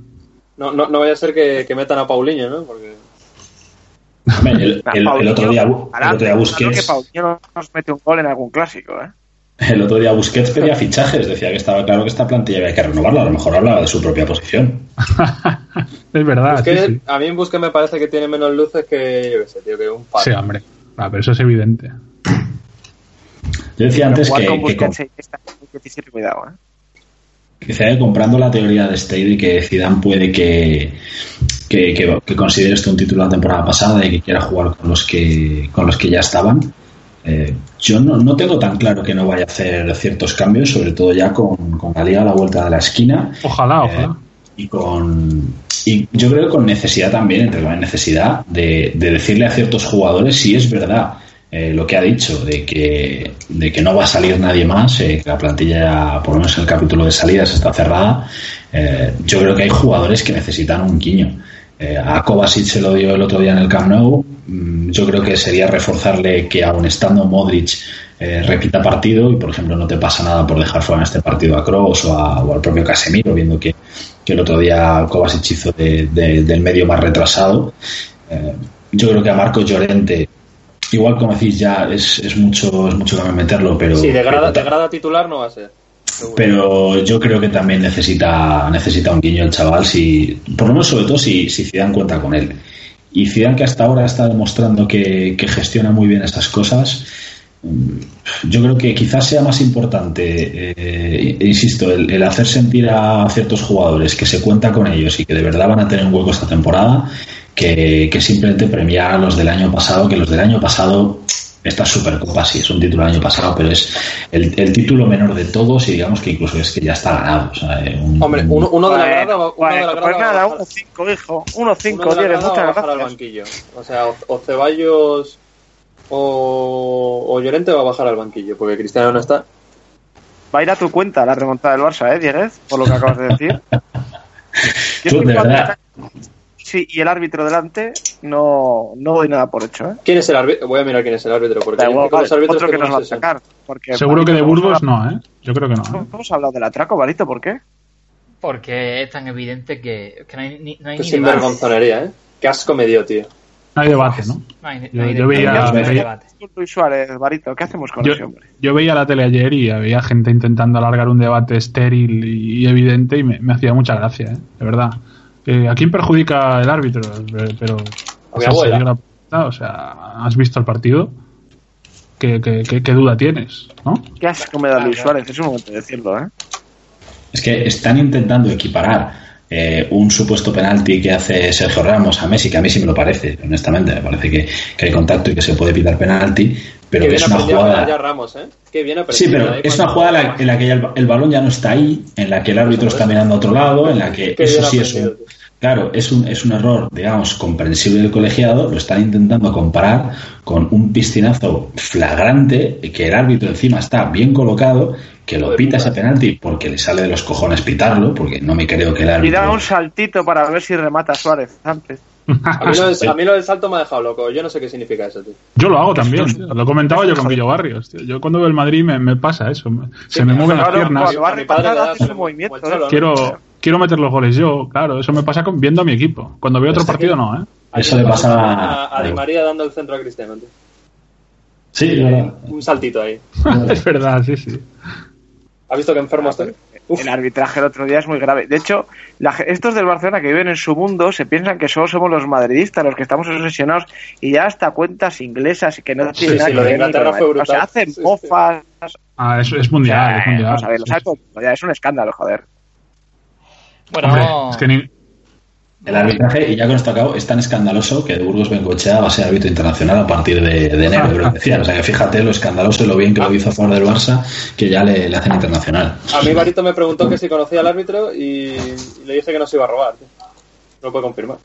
No, no, no vaya a ser que, que metan a Paulinho, ¿no? Porque El, (laughs) el- el otro día, otro día Busquets, que Paulinho nos mete un gol en algún clásico, ¿eh? el otro día Busquets pedía fichajes, decía que estaba claro que esta plantilla había que renovarla, a lo mejor hablaba de su propia posición. (laughs) es verdad, sí, sí. a mí en Busque me parece que tiene menos luces que, yo qué sé, tío, que un palo. Sí, hombre. Ah, pero eso es evidente. Yo decía Pero antes que, que Busquets con- difícil, cuidado, ¿eh? Quizá comprando la teoría de Stade y que Zidane puede que, que, que- que considere esto un título de la temporada pasada y que quiera jugar con los que con los que ya estaban. eh, yo no, no tengo tan claro que no vaya a hacer ciertos cambios, sobre todo ya con, con la liga a la vuelta de la esquina Ojalá, Eh, ojalá. y con y yo creo que con necesidad también, entre comillas, necesidad de, de decirle a ciertos jugadores si es verdad eh, lo que ha dicho de que, de que no va a salir nadie más, eh, que la plantilla, por lo menos en el capítulo de salidas, está cerrada. eh, yo creo que hay jugadores que necesitan un guiño. Eh, a Kovacic se lo dio el otro día en el Camp Nou. Mm, Yo creo que sería reforzarle que aun estando Modric repita partido y por ejemplo no te pasa nada por dejar fuera en este partido a Kroos o, a- o al propio Casemiro viendo que, que el otro día Kovacic hizo de- de- del medio más retrasado yo creo que a Marco Llorente igual como decís ya es, es mucho es mucho que meterlo pero Sí, de grada, pero- de grada titular no va a ser. seguro. pero yo creo que también necesita necesita un guiño el chaval si por lo menos sobre todo si, si Zidane cuenta con él y Zidane que hasta ahora está demostrando que, que gestiona muy bien esas cosas mm, yo creo que quizás sea más importante eh, insisto el, el hacer sentir a ciertos jugadores que se cuenta con ellos y que de verdad van a tener un hueco esta temporada que, que simplemente premiar a los del año pasado que los del año pasado esta Supercopa sí es un título del año pasado, pero es el, el título menor de todos y digamos que incluso es que ya está ganado. o sea, eh, un- Hombre, un- uno, uno de la Bueno, grada, va- uno de la bueno, grada pues nada, bajar- 1-5, hijo. 1-5, uno de la Diego, grada va a muchas bajar al gracias. banquillo. O sea, o, o Ceballos o, o Llorente va a bajar al banquillo, porque Cristiano no está. Va a ir a tu cuenta la remontada del Barça, ¿eh, Dieguez? Por lo que acabas de decir. (laughs) Yo Tú, de verdad. Messi y el árbitro delante, no, no doy nada por hecho. ¿eh? ¿Quién es el árbitro? Voy a mirar quién es el árbitro, porque Da igual, con los árbitros otro que nos va a sacar. Porque Seguro que de Burgos hemos no, ¿eh? Yo creo que no. hablado- ¿eh? Hemos hablado del atraco, Barito, ¿por qué? Porque es tan evidente que, que no hay ni, no hay ni debate. sinvergonzonería, ¿eh? Qué asco me dio, tío. No hay debate, ¿no? No hay, no Yo- hay yo de- veía- no hay veía- debate. Luis Suárez, Barito, ¿qué hacemos con Yo, ese hombre? yo veía la tele ayer y había gente intentando alargar un debate estéril y, y evidente y me, me hacía mucha gracia, ¿eh? de verdad. Eh, ¿A quién perjudica el árbitro? Eh, Pero, o sea, ¿has visto el partido? ¿Qué, qué, qué- qué duda tienes? ¿no? Qué asco me da Luis Suárez, es un momento de decirlo, ¿eh? Es que están intentando equiparar eh, un supuesto penalti que hace Sergio Ramos a Messi, que a mí sí me lo parece, honestamente, me parece que, que hay contacto y que se puede pitar penalti, pero que es una jugada... Ramos, ¿eh? Qué bien. Sí, pero es una jugada en la, en la que el, el balón ya no está ahí, en la que el árbitro está mirando a otro lado, en la que Qué eso sí es un, tío. Claro, es un, es un error, digamos, comprensible del colegiado, lo están intentando comparar con un piscinazo flagrante, que el árbitro encima está bien colocado, que lo pita ese penalti porque le sale de los cojones pitarlo, porque no me creo que el Y árbitro... da un saltito para ver si remata Suárez antes. A mí, lo del- a mí lo del salto me ha dejado loco. Yo no sé qué significa eso, tío. Yo lo hago también, tío. lo comentaba yo con Guillo Barrios. tío. Yo cuando veo el Madrid me, me pasa eso. me- se me mueven las piernas. a A. Quiero, quiero meter los goles yo, claro. Eso me pasa con, viendo a mi equipo. Cuando veo otro partido, no, ¿eh? Eso le pasa a, a Di María dando el centro a Cristiano, tío. Sí, es. Un saltito ahí. (laughs) es verdad, sí, sí. ¿Has visto que enfermo estoy? Uf, El arbitraje el otro día es muy grave. De hecho, la estos del Barcelona que viven en su mundo se piensan que solo somos los madridistas los que estamos obsesionados y ya hasta cuentas inglesas que no tienen sí, nada lo que de ver Inglaterra fue. O sea, hacen Sí, sí. mofas. Ah, eso es mundial, o es sea, mundial. vamos a ver, lo Sí, sabe sí. todo ya es un escándalo, joder. Bueno, Hombre, es que ni- El arbitraje, y ya con esto acabo, es tan escandaloso que de Burgos Bengochea va a ser árbitro internacional a partir de, de enero, creo que decía. O sea que fíjate lo escandaloso y lo bien que lo hizo a favor del Barça, que ya le, le hacen internacional. a mí Barito me preguntó que si conocía al árbitro y, y le dije que no se iba a robar. tío. No lo puedo confirmar.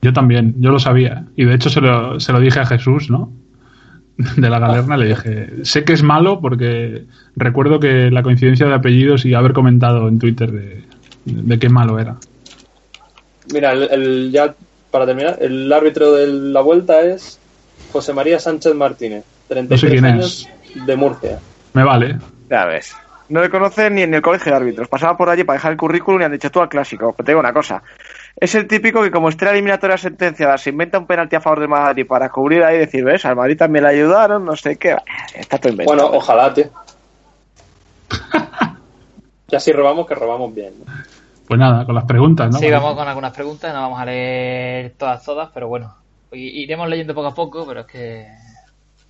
yo también, yo lo sabía. Y de hecho se lo, se lo dije a Jesús, ¿no? (laughs) De la galerna, le dije, sé que es malo porque recuerdo que la coincidencia de apellidos y haber comentado en Twitter de, de qué malo era. Mira, el, el- ya para terminar, el árbitro de la vuelta es José María Sánchez Martínez, 33 No sé quién años, de Murcia. Me vale. Ya ves. No le conocen ni en el colegio de árbitros. Pasaba por allí para dejar el currículum y han dicho tú al clásico. Pero te digo una cosa. Es el típico que como esté la eliminatoria sentenciada se inventa un penalti a favor del Madrid para cubrir ahí y decir, ves, al Madrid también le ayudaron, no sé qué. Está todo inventado. Bueno, ojalá, tío. (laughs) Ya si robamos, que robamos bien. ¿no? Pues nada, con las preguntas, ¿no? sí, vamos con algunas preguntas, no vamos a leer todas, todas, pero bueno, iremos leyendo poco a poco, pero es que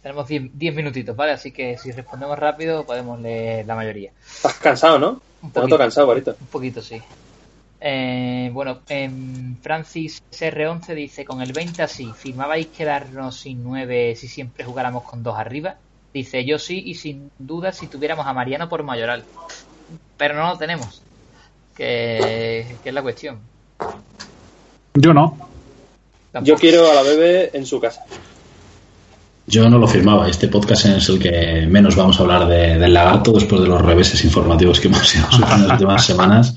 tenemos 10 10 minutitos, ¿vale? Así que si respondemos rápido podemos leer la mayoría. Estás cansado, ¿no? Un Te noto poquito. cansado, Barito. Un poquito, sí. Eh, bueno, em, Francis CR11 dice, con el 20 así, ¿firmabais quedarnos sin 9 si siempre jugáramos con dos arriba? Dice, yo sí, y sin duda si tuviéramos a Mariano por mayoral. Pero no lo tenemos. Que, que es la cuestión. Yo no. Tampoco. Yo quiero a la bebé en su casa. Yo no lo firmaba. Este podcast es el que menos vamos a hablar de- del lagarto después de los reveses informativos que (laughs) hemos ido sufriendo en las últimas (laughs) semanas.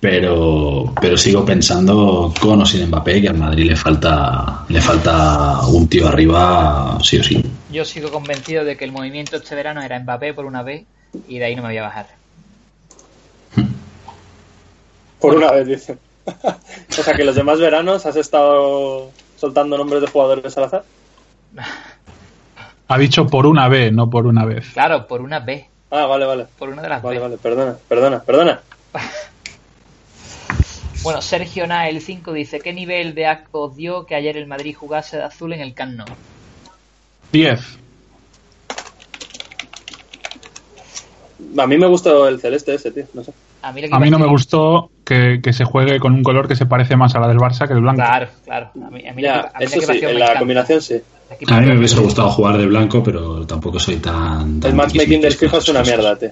Pero, pero sigo pensando con o sin Mbappé que al Madrid le falta, le falta un tío arriba, sí o sí. Yo sigo convencido de que el movimiento este verano era Mbappé por una vez y de ahí no me voy a bajar. Por una vez, dice. (laughs) o sea que los demás veranos has estado soltando nombres de jugadores al azar. Ha dicho por una vez, no por una vez. Claro, por una vez. Ah, vale, vale. Por una de las Vale, B. vale, perdona, perdona, perdona. (laughs) Bueno, Sergio Nael 5 dice, ¿qué nivel de asco os dio que ayer el Madrid jugase de azul en el Camp Nou? 10. A mí me gustó el celeste ese, tío. No sé. A mí, la A mí no me gustó que, que se juegue con un color que se parece más a la del Barça que el blanco. Claro, claro. A mí, a mí la Ya, equipa- a mí la eso sí, equipación en me la encanta. combinación sí. A mí me hubiese gustado jugar de blanco, pero tampoco soy tan... tan El matchmaking del con FIFA es una mierda, tío.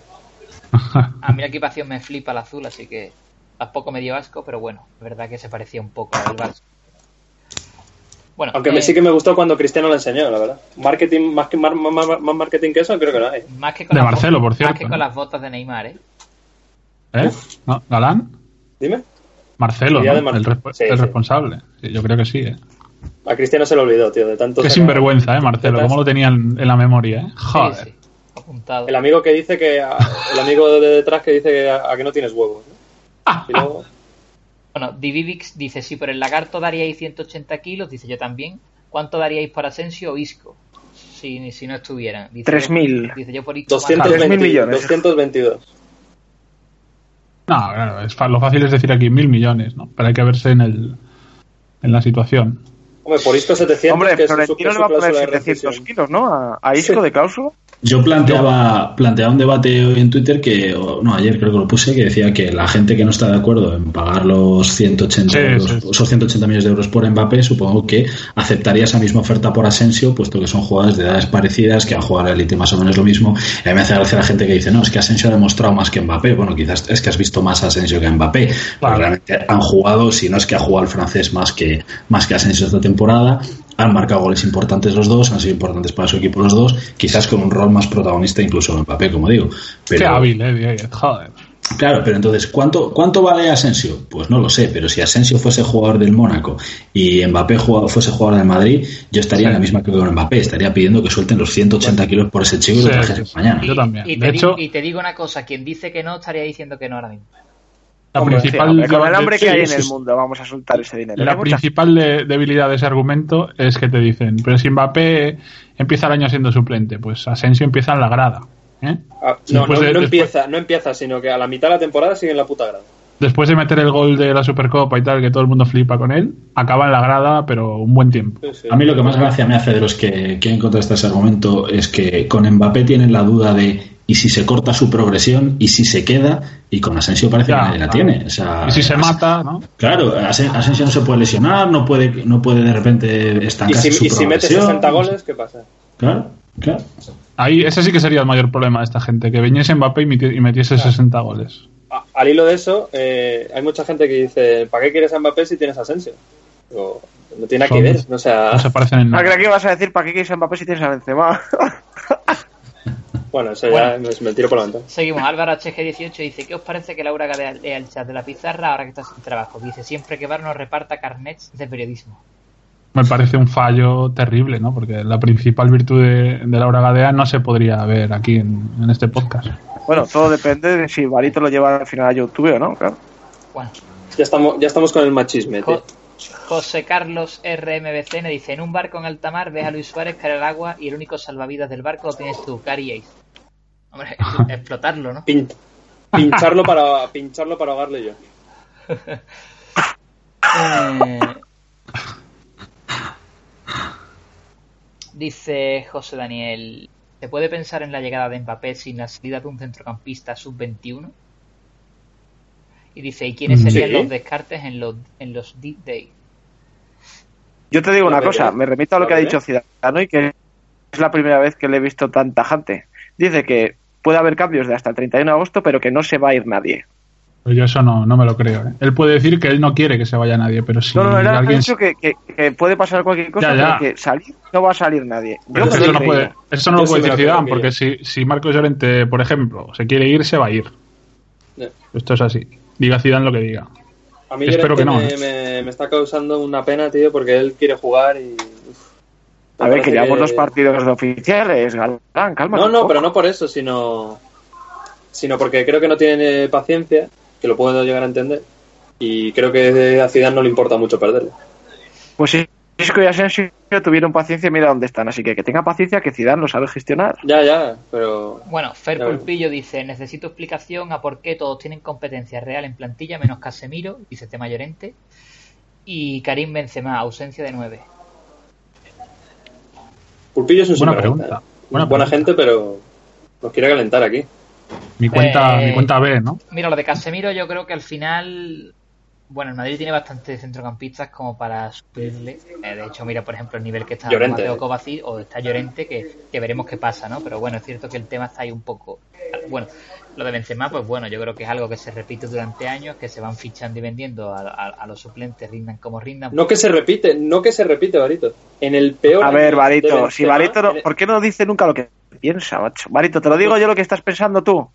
(laughs) A mí la (laughs) equipación me flipa el azul, así que tampoco me dio asco, pero bueno, es verdad que se parecía un poco al Barça. Bueno, Aunque eh, sí que me gustó cuando Cristiano lo enseñó, la verdad. Marketing, más que más, más- más marketing que eso, creo que no hay. más que con De Marcelo, botas- por Más cierto, que ¿no? con las botas de Neymar, ¿eh? ¿Eh? ¿No? ¿Galán? Dime. Marcelo, el, resp- Sí, el sí. responsable. Sí, yo creo que sí, ¿eh? A Cristiano se lo olvidó, tío, de tanto. Qué sinvergüenza, ¿eh, Marcelo? ¿Cómo lo tenían en la memoria, eh? Joder. Sí, sí, apuntado. El amigo que dice que. El amigo de detrás que dice que a, a que no tienes huevos. ¿no? Y luego. Bueno, Divivix dice, si por el lagarto daríais 180 kilos, dice yo también, ¿cuánto daríais por Asensio o Isco? Si, si no estuvieran. Dice, 3.000. yo- Dice yo por Isco. 220, 3.000 millones. 222. No, claro, es fa- lo fácil es decir aquí mil millones, ¿no? Pero hay que verse en el en la situación. Hombre, por Isco 700. Hombre, que es su- Florentino que le va a poner cláusula de 700 rescisión. kilos, ¿no? A, a Isco Sí. de cláusula. Yo planteaba, planteaba un debate hoy en Twitter que, no, ayer creo que lo puse, que decía que la gente que no está de acuerdo en pagar los 180, Sí, euros- sí, sí. esos 180 millones de euros por Mbappé, supongo que aceptaría esa misma oferta por Asensio, puesto que son jugadores de edades parecidas, que han jugado a la élite más o menos lo mismo. Y a mí me hace gracia la gente que dice, no, es que Asensio ha demostrado más que Mbappé. Bueno, quizás es que has visto más a Asensio que a Mbappé. Pero realmente han jugado, si no es que ha jugado el francés más que, más que Asensio esta temporada. Han marcado goles importantes los dos, han sido importantes para su equipo los dos, quizás con un rol más protagonista incluso Mbappé, como digo. Pero, Qué hábil, eh, joder. Claro, pero entonces, ¿cuánto, ¿cuánto vale Asensio? Pues no lo sé, pero si Asensio fuese jugador del Mónaco y Mbappé jugado- fuese jugador del Madrid, yo estaría en la misma que con Mbappé, estaría pidiendo que suelten los 180 kilos por ese chico y lo trajesen sí, mañana. Yo también. Y te, hecho- y te digo una cosa, quien dice que no estaría diciendo que no ahora mismo. La Hombre, principal, hombre, con el de- hambre que hay en el mundo, vamos a soltar ese dinero. la principal de- debilidad de ese argumento es que te dicen, pero si Mbappé empieza el año siendo suplente, pues Asensio empieza en la grada. ¿eh? Ah, no, no, de- no después- empieza, no empieza, sino que a la mitad de la temporada sigue en la puta grada. Después de meter el gol de la Supercopa y tal, que todo el mundo flipa con él, acaba en la grada, pero un buen tiempo. Sí, sí. A mí lo que más gracia me hace de los que quieren contrastar ese argumento es que con Mbappé tienen la duda de y si se corta su progresión y si se queda y con Asensio parece Ya, que nadie la claro. tiene. O sea, Y si se As- mata, ¿no? Claro, Asen- Asensio no se puede lesionar, no puede, no puede de repente Y estancarse si, su y si mete progresión. 60 goles, ¿qué pasa? Claro, claro. Ahí, ese sí que sería el mayor problema de esta gente, que viniese Mbappé y meti- y metiese 60 goles. A- al hilo de eso, eh, hay mucha gente que dice, ¿para qué quieres a Mbappé si tienes a Asensio? Digo, no tiene nada que ver, o sea, No se parecen en Ah, nada. que ibas a decir, ¿para qué quieres a Mbappé si tienes a Benzema? (laughs) bueno, eso ya me, me tiro por la ventana. Seguimos, Álvaro HG18 dice, ¿qué os parece que Laura lea lea el chat de la pizarra ahora que está sin trabajo? Dice, siempre que Bar nos reparta carnets de periodismo. Me parece un fallo terrible, ¿no? Porque la principal virtud de, de Laura Gadea no se podría ver aquí en, en este podcast. bueno, todo depende de si Barito lo lleva al final a YouTube o no, claro. Bueno, Ya estamos, ya estamos con el machisme, tío. Jo- José Carlos RMBCN dice, en un barco en alta mar ves a Luis Suárez caer al agua y el único salvavidas del barco lo tienes tú, Cari Ace. Hombre, (laughs) explotarlo, ¿no? Pin- pincharlo para pincharlo para ahogarle yo. (laughs) Eh, Dice José Daniel, ¿se puede pensar en la llegada de Mbappé sin la salida de un centrocampista sub-21? Y dice, ¿y quiénes Mm. serían Sí. los descartes en los, en los Deep Day? Yo te digo una cosa, me remito a lo que ha dicho Ciudadano y que es la primera vez que le he visto tan tajante. Dice que puede haber cambios de hasta el 31 de agosto, pero que no se va a ir nadie. Pero yo eso no, no me lo creo. ¿eh? Él puede decir que él no quiere que se vaya nadie, pero si No, no, él ha alguien... dicho que, que- que puede pasar cualquier cosa, Ya, ya. pero que salir no va a salir nadie. Pero Eso no, puede, eso no Yo lo puede decir Zidane, que porque si, si Marcos Llorente, por ejemplo, se quiere ir, se va a ir. Esto es así. Diga Zidane lo que diga. A mí Espero que no, me, ¿eh? me- me está causando una pena, tío, porque él quiere jugar y... uf. A ver, que llevamos los partidos de oficiales, Galán, calma. No, no, pero no por eso, sino sino porque creo que no tiene paciencia, que lo puedo llegar a entender, y creo que a Zidane no le importa mucho perderlo. Pues si Isco y Asensio tuvieron paciencia, mira dónde están. Así que que tenga paciencia, que Zidane lo sabe gestionar. Ya, ya, pero Bueno, Fer. Pulpillo dice, necesito explicación a por qué todos tienen competencia real en plantilla, menos Casemiro, dice tema Llorente, y Karim Benzema, ausencia de 9. Pulpillo es un Buena pregunta. Buena Buena pregunta. gente, pero nos quiere calentar aquí. Mi cuenta, Eh, mi cuenta B, ¿no? Mira, lo de Casemiro yo creo que al final, bueno, el Madrid tiene bastantes centrocampistas como para suplirle. Eh, de hecho, mira, por ejemplo, el nivel que está Llorente. Mateo Kovacic o está Llorente, que, que veremos qué pasa, ¿no? Pero bueno, es cierto que el tema está ahí un poco... Bueno, lo de Benzema, pues bueno, yo creo que es algo que se repite durante años, que se van fichando y vendiendo a, a- a los suplentes, rindan como rindan. No que se repite, no que se repite, Barito. En el peor A ver, Barito, Benzema, si Barito no, ¿por qué no dice nunca lo que piensa, macho? Barito, te lo digo yo lo que estás pensando tú.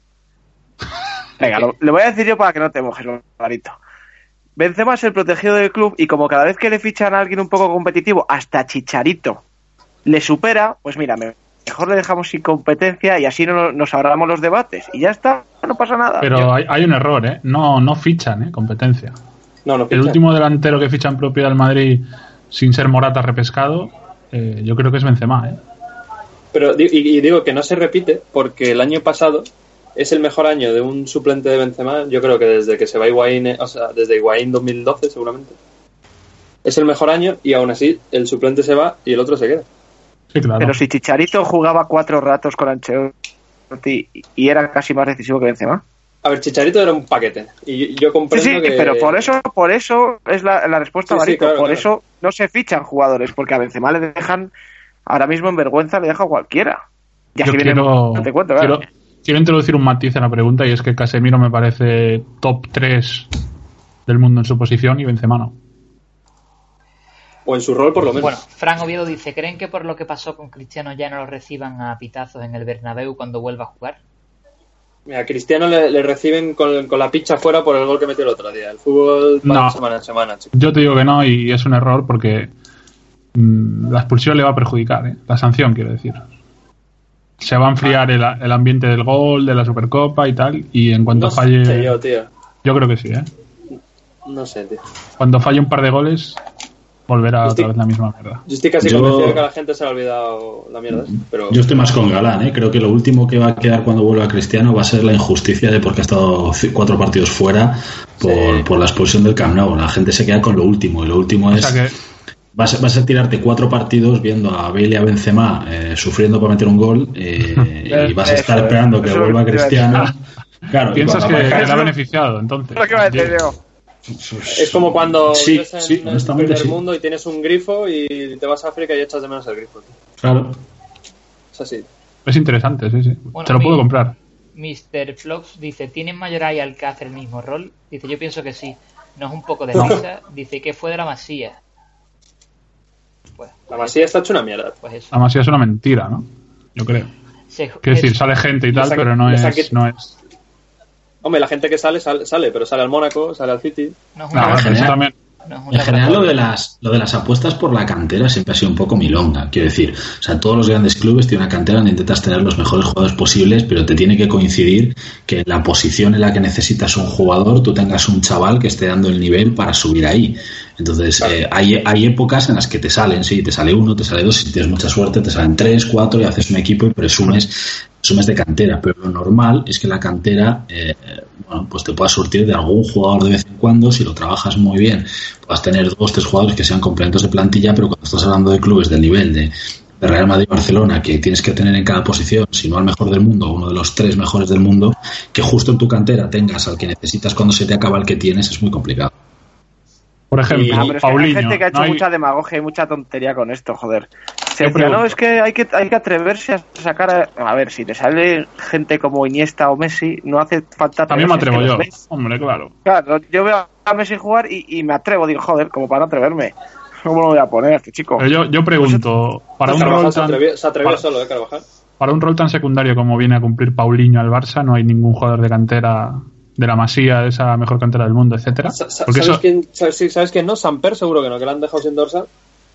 Venga, lo- le voy a decir yo para que no te mojes, Barito. Benzema es el protegido del club y como cada vez que le fichan a alguien un poco competitivo, hasta Chicharito, le supera, pues mira, me- mejor le dejamos sin competencia y así no nos ahorramos los debates. Y ya está, no pasa nada. Pero hay, hay un error, ¿eh? No, no fichan, ¿eh? Competencia. No, no, El último delantero que ficha en propiedad del Madrid sin ser Morata repescado, eh, yo creo que es Benzema, ¿eh? Pero y, y digo que no se repite porque el año pasado es el mejor año de un suplente de Benzema, yo creo que desde que se va Higuaín, o sea, desde Higuaín 2012 seguramente. Es el mejor año y aún así el suplente se va y el otro se queda. Sí, claro. Pero si Chicharito jugaba cuatro ratos con Ancelotti y era casi más decisivo que Benzema. A ver, Chicharito era un paquete y yo Sí, comprendo sí, que... pero por eso, por eso es la, la respuesta, Sí, sí, Barito. claro, por claro. eso no se fichan jugadores, porque a Benzema le dejan, ahora mismo en vergüenza le deja a cualquiera. Y así Yo viene, quiero, te cuento, quiero, introducir un matiz en la pregunta y es que Casemiro me parece top 3 del mundo en su posición y Benzema no. O en su rol por lo menos. Bueno, Fran Oviedo dice, ¿creen que por lo que pasó con Cristiano ya no lo reciban a pitazos en el Bernabéu cuando vuelva a jugar? Mira, a Cristiano le, le reciben con, con la picha fuera por el gol que metió el otro día. El fútbol va No. de semana en semana, chico. Yo te digo que no y es un error porque la expulsión le va a perjudicar, ¿eh? la sanción quiero decir. Se va a enfriar el, el ambiente del gol, de la Supercopa y tal, y en cuanto No falle... sé yo, tío. Yo creo que sí, ¿eh? No sé, tío. Cuando falle un par de goles, volverá Estoy- otra vez la misma mierda. Yo estoy casi Yo- convencido de que a la gente se le ha olvidado la mierda. Pero Yo estoy más con Galán, ¿eh? creo que lo último que va a quedar cuando vuelva Cristiano va a ser la injusticia de porque ha estado cuatro partidos fuera por, Sí. por la expulsión del Camp Nou. La gente se queda con lo último y lo último O es sea que vas, a- vas a tirarte cuatro partidos viendo a Bale y a Benzema eh, sufriendo para meter un gol eh, y vas a estar Eso, esperando que vuelva te Cristiano. (laughs) Claro, piensas que, que le ha beneficiado, entonces. Lo que iba a decir yo. es como cuando Sí, vives en sí, el sí. mundo y tienes un grifo y te vas a África y echas de menos el grifo. tío. Claro. Es así. Es interesante, sí, sí. Bueno, Se lo mi- puedo comprar. Mr. Flox dice, ¿tienen Mayoral y Alcácer el mismo rol? Dice, yo pienso que sí. No es un poco de risa. Dice, ¿qué fue de la Masía? Pues, La masía está hecha una mierda. pues eso. Además, ya es una mentira, ¿no? Yo creo. Se- Quiero decir, sale gente y tal, pero no es, no es. Hombre, la gente que sale, sale, sale, pero sale al Mónaco, sale al City. no es No, una- bueno, general- eso también. no es En general, lo de, las, lo de las apuestas por la cantera siempre ha sido un poco milonga. Quiero decir, o sea, todos los grandes clubes tienen una cantera donde intentas tener los mejores jugadores posibles, pero te tiene que coincidir que en la posición en la que necesitas un jugador, tú tengas un chaval que esté dando el nivel para subir ahí. Entonces, eh, hay, hay épocas en las que te salen, sí, te sale uno, te sale dos, si tienes mucha suerte, te salen tres, cuatro, y haces un equipo y presumes, presumes de cantera. Pero lo normal es que la cantera, eh, bueno, pues te pueda surtir de algún jugador de vez en cuando, si lo trabajas muy bien, puedas tener dos, tres jugadores que sean complementos de plantilla, pero cuando estás hablando de clubes del nivel de, de Real Madrid Barcelona, que tienes que tener en cada posición, si no al mejor del mundo, uno de los tres mejores del mundo, que justo en tu cantera tengas al que necesitas cuando se te acaba el que tienes, es muy complicado. Por ejemplo, Y- Ah, pero es que hay Paulinho. gente que ha hecho no hay- mucha demagogia y mucha tontería con esto, joder. Se decía, pregunto. no, es que hay que, hay que atreverse a sacar a... A ver, si te sale gente como Iniesta o Messi, no hace falta También me atrevo yo. Hombre, claro. Claro, yo veo a Messi jugar y, y me atrevo, digo, joder, como para no atreverme. ¿Cómo lo voy a poner este chico? Pero yo, yo pregunto, para un, Carvajal rol se tan, atrevió, se atrevió para- solo, ¿eh, Carvajal? para un rol tan secundario como viene a cumplir Paulinho al Barça, no hay ningún jugador de cantera de la Masía, de esa mejor cantera del mundo, etcétera. Porque ¿Sabes, eso, quién, sabes, sí, ¿Sabes quién no? Samper seguro que no, que lo han dejado sin dorsal.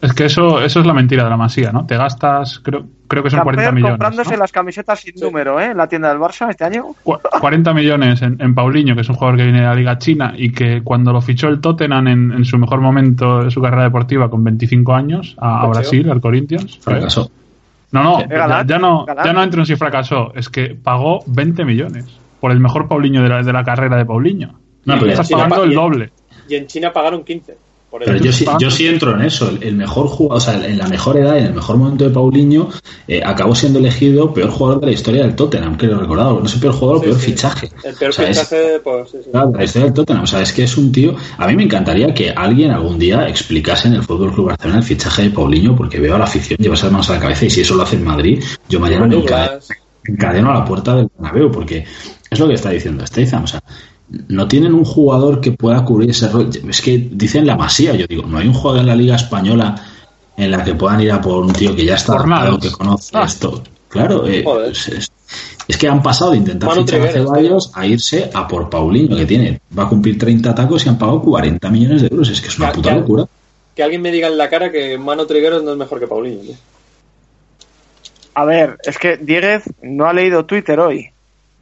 es que eso, eso es la mentira de la Masía, ¿no? Te gastas, creo, creo que son 40 Camper millones. comprándose ¿no? las camisetas sin Sí. número, ¿eh? En la tienda del Barça este año. Cu- 40 millones en, en Paulinho, que es un jugador que viene de la Liga China y que cuando lo fichó el Tottenham en, en su mejor momento de su carrera deportiva con 25 años a. Brasil, al Corinthians. Fracasó. No, no, ya, ya no, ya no entro en si fracasó, es que pagó 20 millones por el mejor Paulinho de la, de la carrera de Paulinho. No, Y pero estás China pagando pa- el doble. Y en China pagaron 15. Por Pero yo sí, yo sí entro en eso. El, el mejor jugador, o sea, en la mejor edad, en el mejor momento de Paulinho, eh, acabó siendo elegido peor jugador de la historia del Tottenham, creo recordar. No sé, peor jugador o Sí, peor sí. fichaje. El peor O sea, es- fichaje, pues sí, sí. Claro, de la historia del Tottenham. O sea, es que es un tío. A mí me encantaría que alguien algún día explicase en el Fútbol Club Barcelona el fichaje de Paulinho, porque veo a la afición llevarse las manos a la cabeza y si eso lo hace en Madrid, yo mañana me encadeno, Douglas, me encadeno a la puerta del Bernabéu, porque es lo que está diciendo Steyzam. O sea, no tienen un jugador que pueda cubrir ese rol. Es que dicen la masía. Yo digo, no hay un jugador en la Liga Española en la que puedan ir a por un tío que ya está adaptado, que conoce Ah. esto. Claro, eh, es, es- es que han pasado de intentar Manu fichar a Ceballos a irse a por Paulinho, que tiene, va a cumplir 30 tacos y han pagado 40 millones de euros. Es que es una puta locura. Que alguien me diga en la cara que Mano Trigueros no es mejor que Paulinho. A ver, es que Dieguez no ha leído Twitter hoy.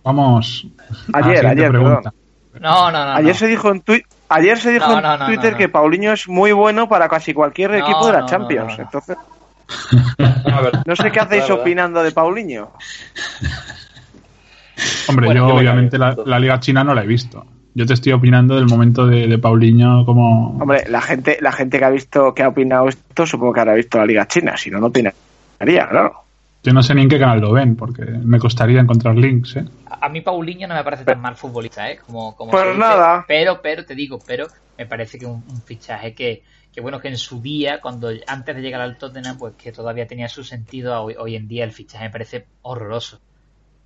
Vamos. Ayer, ayer, pregunta. No, no, no. Ayer no. se dijo en Twi- Ayer se dijo No, en no, Twitter no, no. que Paulinho es muy bueno para casi cualquier No, equipo de la Champions. no, no. Entonces, (laughs) no sé qué hacéis opinando de Paulinho. (laughs) Hombre, Bueno, yo yo me obviamente la Liga China no la he visto. Yo te estoy opinando del momento de, de Paulinho como... Hombre, la gente, la gente que ha visto, que ha opinado esto, supongo que habrá visto la Liga China, si no, no opinaría, claro. Yo no sé ni en qué canal lo ven, porque me costaría encontrar links, ¿eh? A mí Paulinho no me parece tan mal futbolista, ¿eh? Como, como Pues dice. nada. Pero, pero, te digo, pero me parece que un, un fichaje que, que, bueno, que en su día, cuando antes de llegar al Tottenham, pues que todavía tenía su sentido, hoy, hoy en día el fichaje me parece horroroso.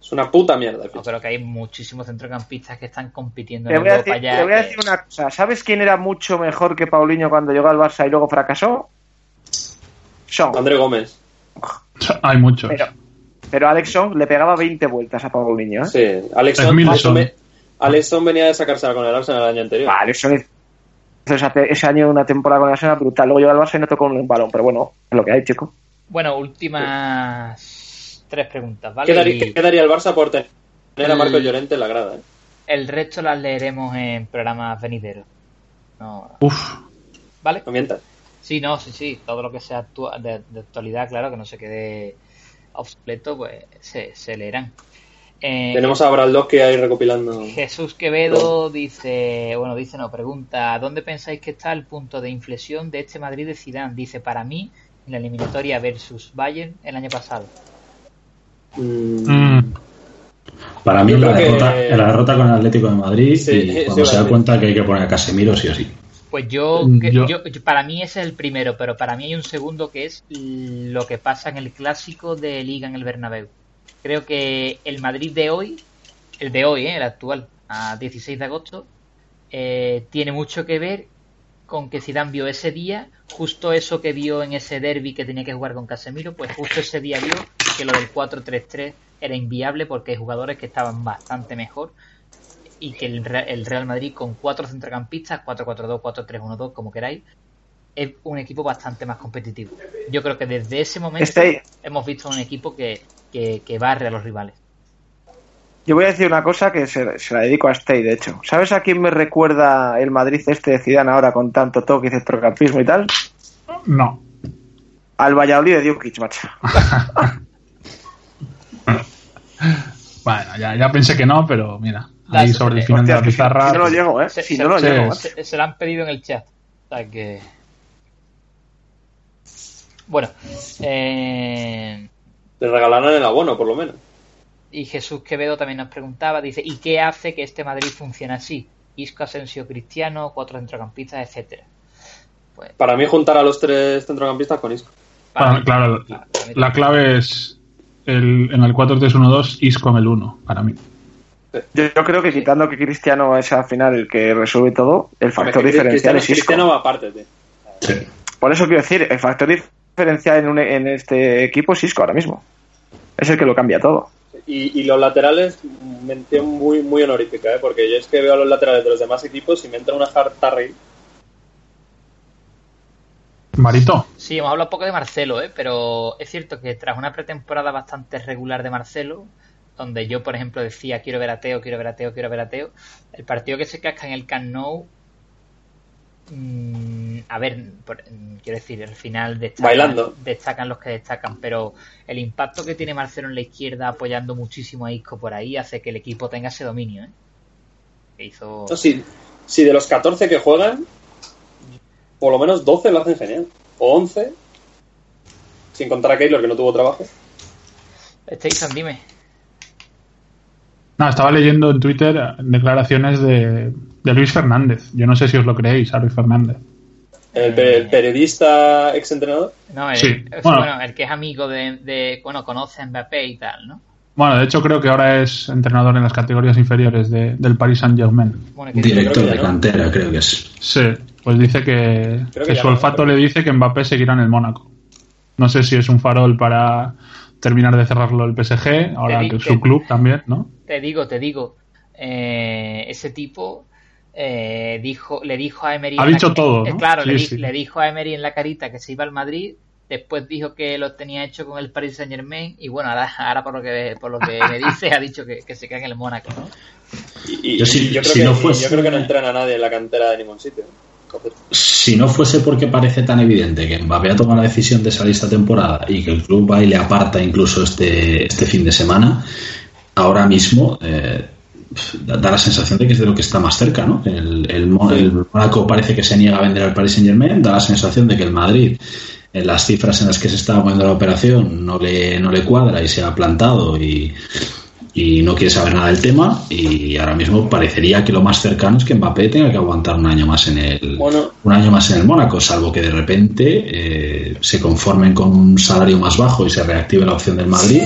Es una puta mierda. el Yo creo que hay muchísimos centrocampistas que están compitiendo Te en voy, a Europa decir, ya. te voy a que- decir una cosa. ¿Sabes quién era mucho mejor que Paulinho cuando llegó al Barça y luego fracasó? Son. André Gómez. (laughs) Hay muchos. Pero, pero Alex Song le pegaba 20 vueltas a Paulinho. ¿eh? Sí, ve- Alexson venía de sacársela con el Arsenal el año anterior. Vale, Alex Song ese, año una temporada con el Arsenal brutal. Luego llegó al Barça y no tocó un balón. Pero bueno, es lo que hay, chico. Bueno, últimas tres preguntas, ¿vale? ¿Qué, daría, Y qué daría el Barça por tener a. Marco Llorente en la grada? eh? el resto las leeremos en programas venideros. No, Uf, ¿Vale? No mientas. Sí, no, sí, sí. Todo lo que sea actua- de, de actualidad, claro, que no se quede obsoleto, pues se, se leerán. Eh, Tenemos a Braldowski ahí recopilando. Jesús Quevedo dice, bueno, dice, no, pregunta, ¿dónde pensáis que está el punto de inflexión de este Madrid de Zidane? Dice, para mí, en la eliminatoria versus Bayern el año pasado. Mm, mm, Para mí la que- derrota, la derrota con el Atlético de Madrid Sí, y sí, cuando sí, se da cuenta que hay que poner a Casemiro sí o sí. Pues yo, Mm, yo- yo- para mí ese es el primero, pero para mí hay un segundo que es lo que pasa en el clásico de Liga en el Bernabéu. Creo que el Madrid de hoy, el de hoy, ¿eh? el actual, a 16 de agosto, eh, tiene mucho que ver con que Zidane vio ese día, justo eso que vio en ese derby que tenía que jugar con Casemiro, pues justo ese día vio que lo del 4-3-3 era inviable porque hay jugadores que estaban bastante mejor y que el Re- el Real Madrid con cuatro centrocampistas, 4-4-2, 4-3-1-2, como queráis, es un equipo bastante más competitivo. Yo creo que desde ese momento Este- hemos visto un equipo que, que, que barre a los rivales. Yo voy a decir una cosa que se, se la dedico a Stey, de hecho. ¿Sabes a quién me recuerda el Madrid este de Zidane ahora con tanto toque y centrocampismo y tal? no. Al Valladolid de Djukic, macho. (laughs) Bueno, ya, ya pensé que no, pero mira, ahí sobre el sí. final de la pizarra. si no lo llego, ¿eh? Se, Si se- no lo llego, ¿eh? se- se lo han pedido en el chat. O sea que... Bueno, eh, Le regalaron el abono, por lo menos. y Jesús Quevedo también nos preguntaba, dice, ¿y qué hace que este Madrid funcione así? Isco, Asensio, Cristiano, cuatro centrocampistas, etcétera. Pues, Para mí, juntar a los tres centrocampistas con Isco. para Bueno, mí- claro, para mí la clave es el, en el 4-3-1-2 Isco en el 1, para mí. Yo, yo creo que quitando que Cristiano es al final el que resuelve todo, el factor Hombre, diferencial Cristiano, es Isco. Cristiano va aparte, tío. Sí. Por eso quiero decir, el factor diferencial en, un- en este equipo es Isco ahora mismo. Es el que lo cambia todo. Y, y los laterales, mención muy, muy honorífica, ¿eh? porque yo es que veo a los laterales de los demás equipos y me entra una jarta reír. Marito, Sí, hemos hablado poco de Marcelo, ¿eh? pero es cierto que tras una pretemporada bastante regular de Marcelo, donde yo, por ejemplo, decía quiero ver a Teo, quiero ver a Teo, quiero ver a Teo, el partido que se casca en el Camp Nou, mm, a ver, por- mm, quiero decir, al final destacan, Bailando. destacan los que destacan, pero el impacto que tiene Marcelo en la izquierda apoyando muchísimo a Isco por ahí hace que el equipo tenga ese dominio, ¿eh? Que hizo... No, si, si de los 14 que juegan, por lo menos 12 lo hacen genial. O 11, sin contar a Keylor que no tuvo trabajo. Steyson, dime. No, estaba leyendo en Twitter declaraciones de, de Luis Fernández. Yo no sé si os lo creéis a Luis Fernández. El, pe- el periodista exentrenador. No, el, Sí, bueno. bueno, el que es amigo de, de- bueno, conoce a Mbappé y tal, ¿no? Bueno, de hecho creo que ahora es entrenador en las categorías inferiores de- del Paris Saint-Germain. Bueno, que Director de no. cantera, creo que es. Sí, pues dice que, su no, olfato pero- le dice que Mbappé seguirá en el Mónaco. No sé si es un farol para, terminar de cerrarlo el PSG, ahora Te di- que te- su club también, ¿no? Te digo, te digo, eh, ese tipo eh, dijo, le dijo a Emery... Ha dicho todo, eh, claro, le, Sí, di- sí. le dijo a Emery en la carita que se iba al Madrid, después dijo que lo tenía hecho con el Paris Saint Germain y bueno, ahora, ahora por lo que por lo que me dice ha dicho que, que se queda en el Mónaco, ¿no? Y, y- Yo sí- yo, creo si que, no fuese- yo creo que no entrena a nadie en la cantera de ningún sitio. Si no fuese porque parece tan evidente que Mbappé ha tomado la decisión de salir esta temporada y que el club va y le aparta incluso este, este fin de semana, ahora mismo eh, da, la sensación de que es de lo que está más cerca, ¿no? El, el, Mónaco parece que se niega a vender al Paris Saint Germain, da la sensación de que el Madrid, en las cifras en las que se estaba poniendo la operación, no le, no le cuadra y se ha plantado y, y no quiere saber nada del tema y ahora mismo parecería que lo más cercano es que Mbappé tenga que aguantar un año más en el Bueno. un año más en el Mónaco, salvo que de repente eh, se conformen con un salario más bajo y se reactive la opción del Madrid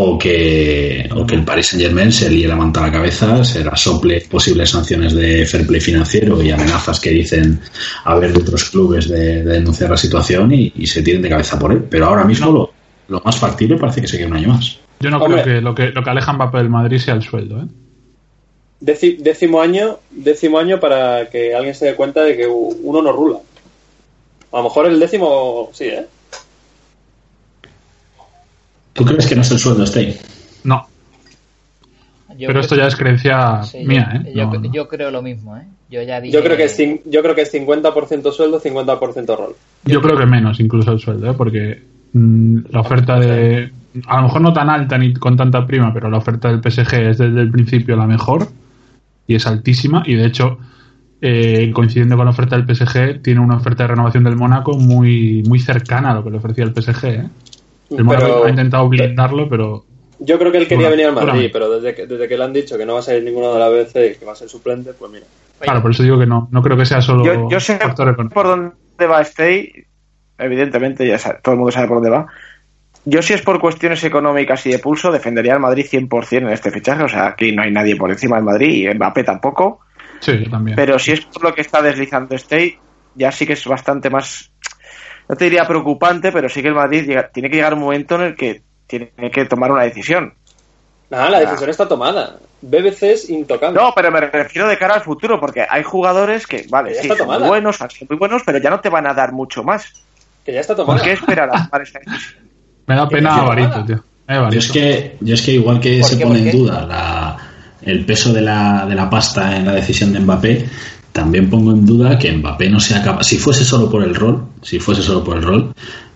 o que, o que el Paris Saint Germain se líe la manta a la cabeza, se la sople posibles sanciones de fair play financiero y amenazas que dicen haber de otros clubes de, de denunciar la situación y, y se tiren de cabeza por él. Pero ahora mismo lo, lo más factible parece que se quede un año más. Yo no Hombre. creo que lo, que lo que aleja Mbappé del Madrid sea el sueldo, ¿eh? déci- décimo año, décimo año para que alguien se dé cuenta de que uno no rula. A lo mejor el décimo sí, ¿eh? ¿Tú crees que no es el sueldo, Stey? No, Yo pero creo- esto ya es creencia sí, mía, yo, ¿eh? yo, No, no. yo creo lo mismo, ¿eh? Yo ya dije... Yo creo que es yo creo que es 50% sueldo, 50% rol. Yo creo que menos incluso el sueldo, ¿eh? porque la oferta de... A lo mejor no tan alta ni con tanta prima, pero la oferta del PSG es desde el principio la mejor y es altísima y de hecho, eh, coincidiendo con la oferta del PSG, tiene una oferta de renovación del Mónaco muy, muy cercana a lo que le ofrecía el PSG. ¿eh? El Mónaco Pero- ha intentado blindarlo, pero Yo creo que él quería venir al Madrid, pero desde que, desde que le han dicho que no va a salir ninguno de la BC y que va a ser suplente, pues mira. claro, por eso digo que no, no creo que sea solo Yo, yo sé factor económico. por dónde va Stay, evidentemente, ya sabe- todo el mundo sabe por dónde va. Yo si es por cuestiones económicas y de pulso, defendería al Madrid 100% en este fichaje. O sea, aquí no hay nadie por encima del Madrid y Mbappé tampoco. Sí, yo también. Pero si es por lo que está deslizando Stay, ya sí que es bastante más, no te diría preocupante, pero sí que el Madrid llega- tiene que llegar un momento en el que tiene que tomar una decisión. Nada, la decisión está tomada. BBC es intocable. No, pero me refiero de cara al futuro, porque hay jugadores que, vale, sí, son muy buenos, son muy buenos, pero ya no te van a dar mucho más. Que ya está tomada. ¿Por qué esperar a tomar esta decisión? (laughs) Me da pena a Barito, tío. Eh, Yo es que, yo es que igual que ¿Por se qué, pone en duda la- el peso de la, de la pasta en la decisión de Mbappé, también pongo en duda que Mbappé no sea capaz, si fuese solo por el rol, si fuese solo por el rol,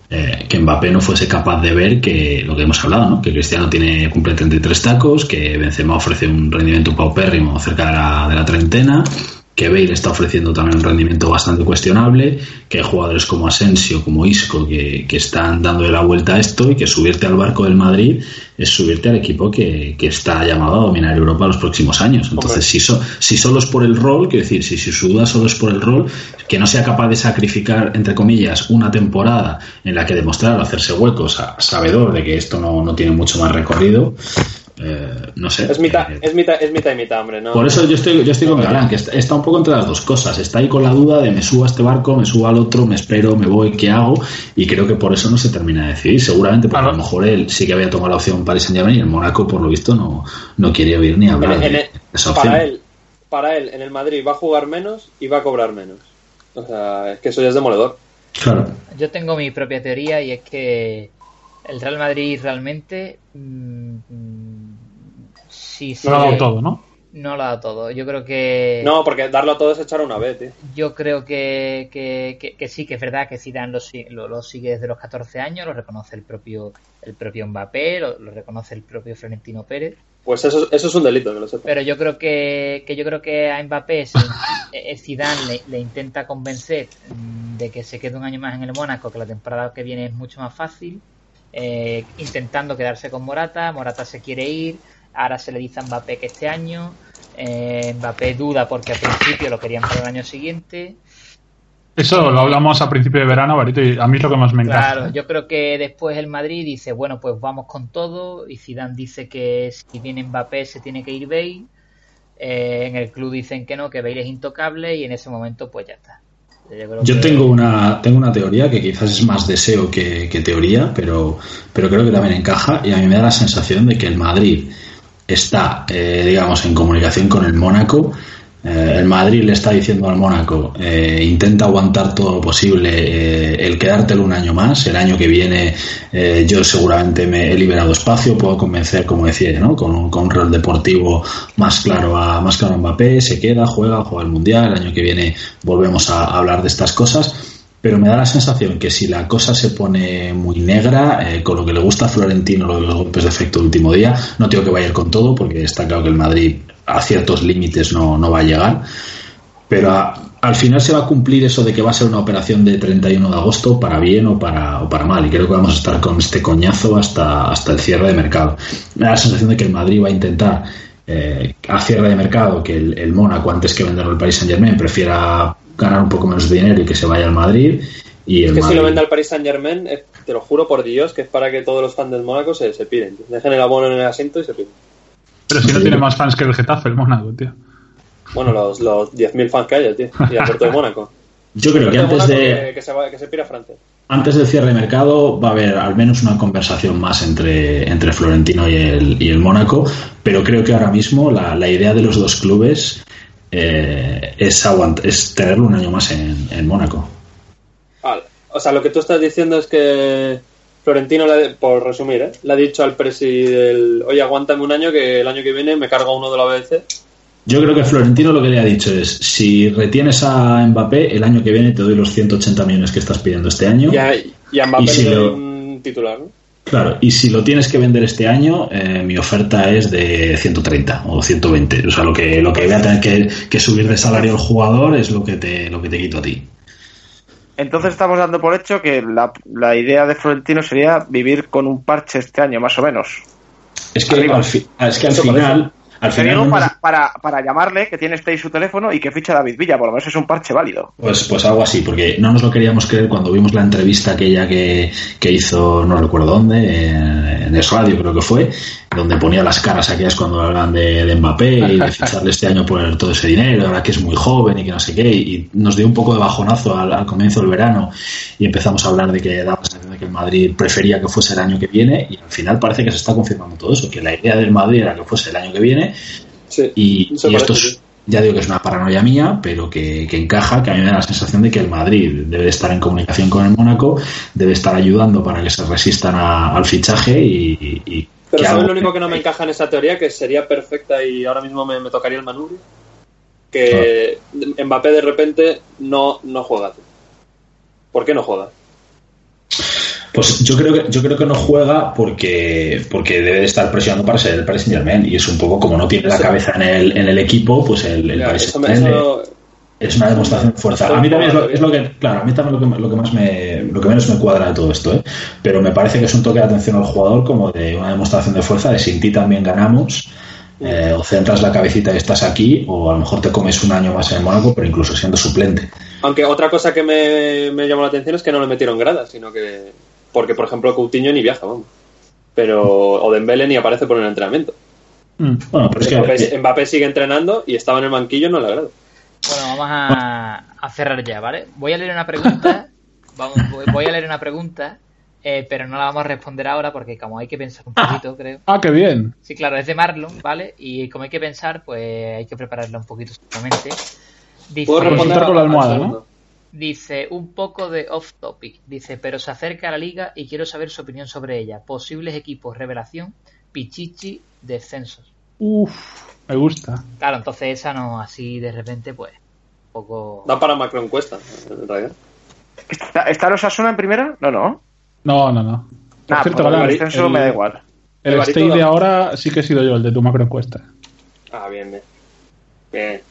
eh, que Mbappé no fuese capaz de ver que lo que hemos hablado, ¿no? que Cristiano tiene cumple 33 tacos, que Benzema ofrece un rendimiento paupérrimo cerca de la, de la treintena, que Bale está ofreciendo también un rendimiento bastante cuestionable, que hay jugadores como Asensio, como Isco, que, que están dándole la vuelta a esto y que subirte al barco del Madrid es subirte al equipo que, que está llamado a dominar Europa los próximos años. Entonces, si, so- si solo es por el rol, quiero decir, si, si su duda solo es por el rol, que no sea capaz de sacrificar, entre comillas, una temporada en la que demostrar o hacerse huecos, sabedor de que esto no, no tiene mucho más recorrido, eh, no sé. Es mitad, eh, es mitad, es mitad y mitad, hombre. ¿no? por eso yo estoy, yo estoy con Galán, que está, está un poco entre las dos cosas. Está ahí con la duda de me subo a este barco, me subo al otro, me espero, me voy, ¿qué hago? Y creo que por eso no se termina de decidir. Seguramente porque Claro. a lo mejor él sí que había tomado la opción Paris Saint Germain y el Mónaco, por lo visto, no, no quiere oír ni hablar En- de en- esa opción. para él, para él, en el Madrid va a jugar menos y va a cobrar menos. O sea, es que eso ya es demoledor. Claro. Yo tengo mi propia teoría y es que el Real Madrid realmente mm, sí, sí, No lo ha dado todo, ¿no? no lo ha dado todo. Yo creo que No, porque darlo todo es echar una vez, tío. yo creo que, que, que- que sí, que es verdad que Zidane lo, lo, lo sigue desde los 14 años, lo reconoce el propio el propio Mbappé, lo, lo reconoce el propio Florentino Pérez. Pues eso, eso es un delito, que lo sepa. Pero yo creo que, que yo creo que a Mbappé (laughs) eh, Zidane le, le intenta convencer mm, de que se quede un año más en el Mónaco, que la temporada que viene es mucho más fácil, eh, intentando quedarse con Morata, Morata se quiere ir, ahora se le dice a Mbappé que este año, eh, Mbappé duda porque al principio lo querían para el año siguiente. Eso lo hablamos a principio de verano, Barito, y a mí es lo que más me encaja. Claro, yo creo que después el Madrid dice, bueno, pues vamos con todo, y Zidane dice que si viene Mbappé se tiene que ir Bale, Eh, en el club dicen que no, que Bale es intocable, y en ese momento pues ya está. creo Yo que- tengo una, tengo una teoría que quizás es más deseo que, que teoría, pero, pero creo que también encaja y a mí me da la sensación de que el Madrid está, eh, digamos, en comunicación con el Mónaco. Eh, el Madrid le está diciendo al Mónaco, eh, intenta aguantar todo lo posible, eh, el quedártelo un año más, el año que viene yo seguramente me he liberado espacio, puedo convencer, como decía, ¿no? con, un, con un rol deportivo más claro a más claro a Mbappé, se queda, juega, juega el Mundial, el año que viene volvemos a hablar de estas cosas, pero me da la sensación que si la cosa se pone muy negra, eh, con lo que le gusta a Florentino, lo de los golpes de efecto del último día, no digo que vaya con todo, porque está claro que el Madrid a ciertos límites no, no va a llegar, pero al final se va a cumplir eso de que va a ser una operación de 31 de agosto para bien o para, o para mal, y creo que vamos a estar con este coñazo hasta, hasta el cierre de mercado. Me da la sensación de que el Madrid va a intentar eh, a cierre de mercado que el, el Mónaco antes que venderlo al Paris Saint Germain prefiera ganar un poco menos de dinero y que se vaya al Madrid y el Es que si lo vende al Paris Saint Germain, te lo juro por Dios, que es para que todos los fans del Mónaco se, se piren. Dejen el abono en el asiento y se piren. Pero si no tiene más fans que el Getafe, el Mónaco, tío. Bueno, los, los 10.000 fans que haya, tío. Y al (laughs) puerto de Mónaco. Yo creo que antes de Que, que se va, que se pire a Francia. antes del cierre de mercado va a haber al menos una conversación más entre, entre Florentino y el, y el Mónaco, pero creo que ahora mismo la, la idea de los dos clubes eh, es, aguant- es tenerlo un año más en, en Mónaco. Vale. O sea, lo que tú estás diciendo es que Florentino, le por resumir, ¿eh? le ha dicho al presi del, oye, aguántame un año que el año que viene me cargo uno de la BBC. Yo creo que Florentino lo que le ha dicho es, si retienes a Mbappé, el año que viene te doy los 180 millones que estás pidiendo este año. Y a, y a Mbappé Y si le doy lo- un titular, ¿no? Claro, y si lo tienes que vender este año, eh, mi oferta es de 130 o 120. O sea, lo que, lo que voy a tener que, que subir de salario al jugador es lo que te, lo que te quito a ti. Entonces estamos dando por hecho que la, la idea de Florentino sería vivir con un parche este año, más o menos. Es que Arriba. al, fi- es que al final, al Te final digo no nos- para, para, para llamarle, que tiene este ahí su teléfono y que ficha David Villa, por lo menos es un parche válido. Pues, pues algo así, porque no nos lo queríamos creer cuando vimos la entrevista aquella que, que hizo, no recuerdo dónde, en, en Es Radio creo que fue, donde ponía las caras aquellas cuando hablan de, de Mbappé y de (laughs) ficharle este año por todo ese dinero, ahora que es muy joven y que no sé qué, y nos dio un poco de bajonazo al, al comienzo del verano y empezamos a hablar de que daba la sensación de que el Madrid prefería que fuese el año que viene y al final parece que se está confirmando todo eso, que la idea del Madrid era que fuese el año que viene Sí. y, esto es, ya digo que es una paranoia mía, pero que, que encaja, que a mí me da la sensación de que el Madrid debe estar en comunicación con el Mónaco, debe estar ayudando para que se resistan a- al fichaje y, y Pero ¿sabes lo único que no me encaja en esa teoría? Que sería perfecta y ahora mismo me, me tocaría el manubrio. Que Mbappé de repente no, no juega. ¿Por qué no juega? Pues yo creo que yo creo que no juega porque porque debe de estar presionando para ser el Paris Saint Germain y es un poco como no tiene la cabeza en el, en el equipo, pues el, el Paris Saint-Germain eso- es una demostración de fuerza. A mí también es lo, es es lo que, claro, a mí también lo que, lo que más me, lo que menos me cuadra de todo esto, ¿eh? Pero me parece que es un toque de atención al jugador como de una demostración de fuerza de sin ti también ganamos. eh, o centras la cabecita y estás aquí, o a lo mejor te comes un año más en el Mónaco, pero incluso siendo suplente. Aunque otra cosa que me, me llamó la atención es que no le metieron gradas, sino que. Porque, por ejemplo, Coutinho ni viaja, vamos. Pero. O Dembele ni aparece por el entrenamiento. Mm. Bueno, pero es que Mbappé, eh, Mbappé sigue entrenando y estaba en el banquillo no le agrada. Bueno, vamos a, a cerrar ya, ¿vale? Voy a leer una pregunta. (laughs) Vamos, voy- voy a leer una pregunta, eh, pero no la vamos a responder ahora porque como hay que pensar un poquito, creo. Ah, qué bien. Sí, claro, es de Marlon, ¿vale? Y como hay que pensar, pues hay que prepararla un poquito seguramente. Dice, Puedo responder consultar con la al almohada, segundo. Dice un poco de off topic. Dice, pero se acerca a la liga y quiero saber su opinión sobre ella. Posibles equipos, revelación, Pichichi, descensos. Uf, me gusta. Claro, entonces esa no, así de repente, pues, un poco... Da para macro encuesta, en realidad. ¿Está, ¿está los Asuna en primera? No, no. No, no, no. Por Nah, cierto, por el descenso el- me da igual. El Alvarito stay de ahora sí que he sido yo, el de tu macroencuesta. Ah, bien, bien. Bien.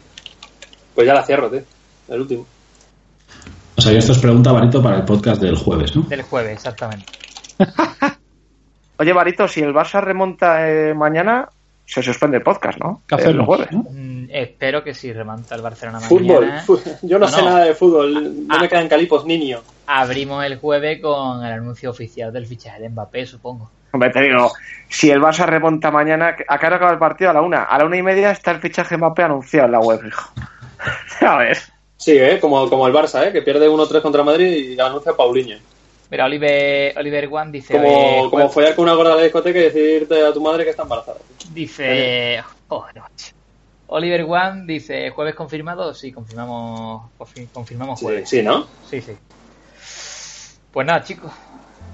Pues ya la cierro, tío. El último. O sea, que esto es pregunta, Barito, para el podcast del jueves, ¿no? Del jueves, exactamente. (laughs) Oye, Barito, si el Barça remonta eh, mañana, se suspende el podcast, ¿no? ¿Qué El hacemos? jueves. no? Mm, espero que si remonta el Barcelona Fútbol. mañana, fu- Yo no, No, sé no. nada de fútbol. No Ah. me quedan calipos, niño. abrimos el jueves con el anuncio oficial del fichaje de Mbappé, supongo. Hombre, te digo, si el Barça remonta mañana, ¿a qué hora acaba el partido? A la una. A la una y media está el fichaje Mbappé anunciado en la web, hijo. (laughs) A ver. Sí, ¿eh? como, como el Barça, ¿eh? que pierde 1-3 contra Madrid y anuncia Paulinho. Mira, Oliver, Oliver One dice... Como, como follar con una gorda a la discoteca y decirte a tu madre que está embarazada. Dice... Macho. Oliver One dice, ¿jueves confirmado? Sí, confirmamos, confir- confirmamos jueves. sí, ¿no? Sí, sí. Pues nada, chicos.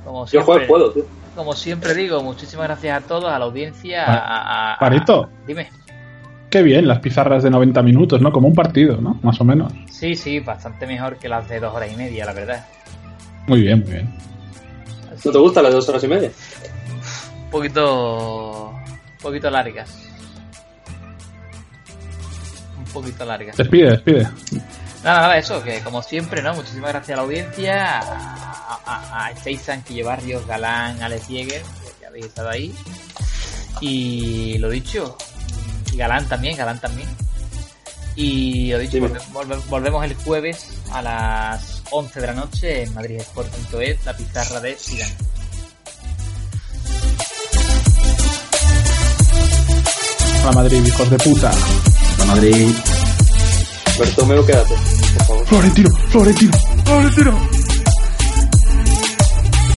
Como Yo siempre, jueves puedo, tío. como siempre digo, muchísimas gracias a todos, a la audiencia, a, a- a- Parito. Dime. Qué bien, las pizarras de 90 minutos, ¿no? Como un partido, ¿no? Más o menos. Sí, sí, bastante mejor que las de dos horas y media, la verdad. Muy bien, muy bien. ¿No te gustan las dos horas y media? Un poquito... Un poquito largas. Un poquito largas. Despide, despide. Nada, nada, eso, que como siempre, ¿no? Muchísimas gracias a la audiencia, a, a, a Steysan, Quille Barrios, Galán, Alex Jäger, que habéis estado ahí. Y lo dicho, Galán también, Galán también. Y lo dicho, Dime. volve- volve- volvemos el jueves a las 11 de la noche en madridesport.es, la pizarra de Zidane. A la Madrid, hijos de puta. La Madrid. Bertomeu, quédate, por favor. Florentino, Florentino, Florentino.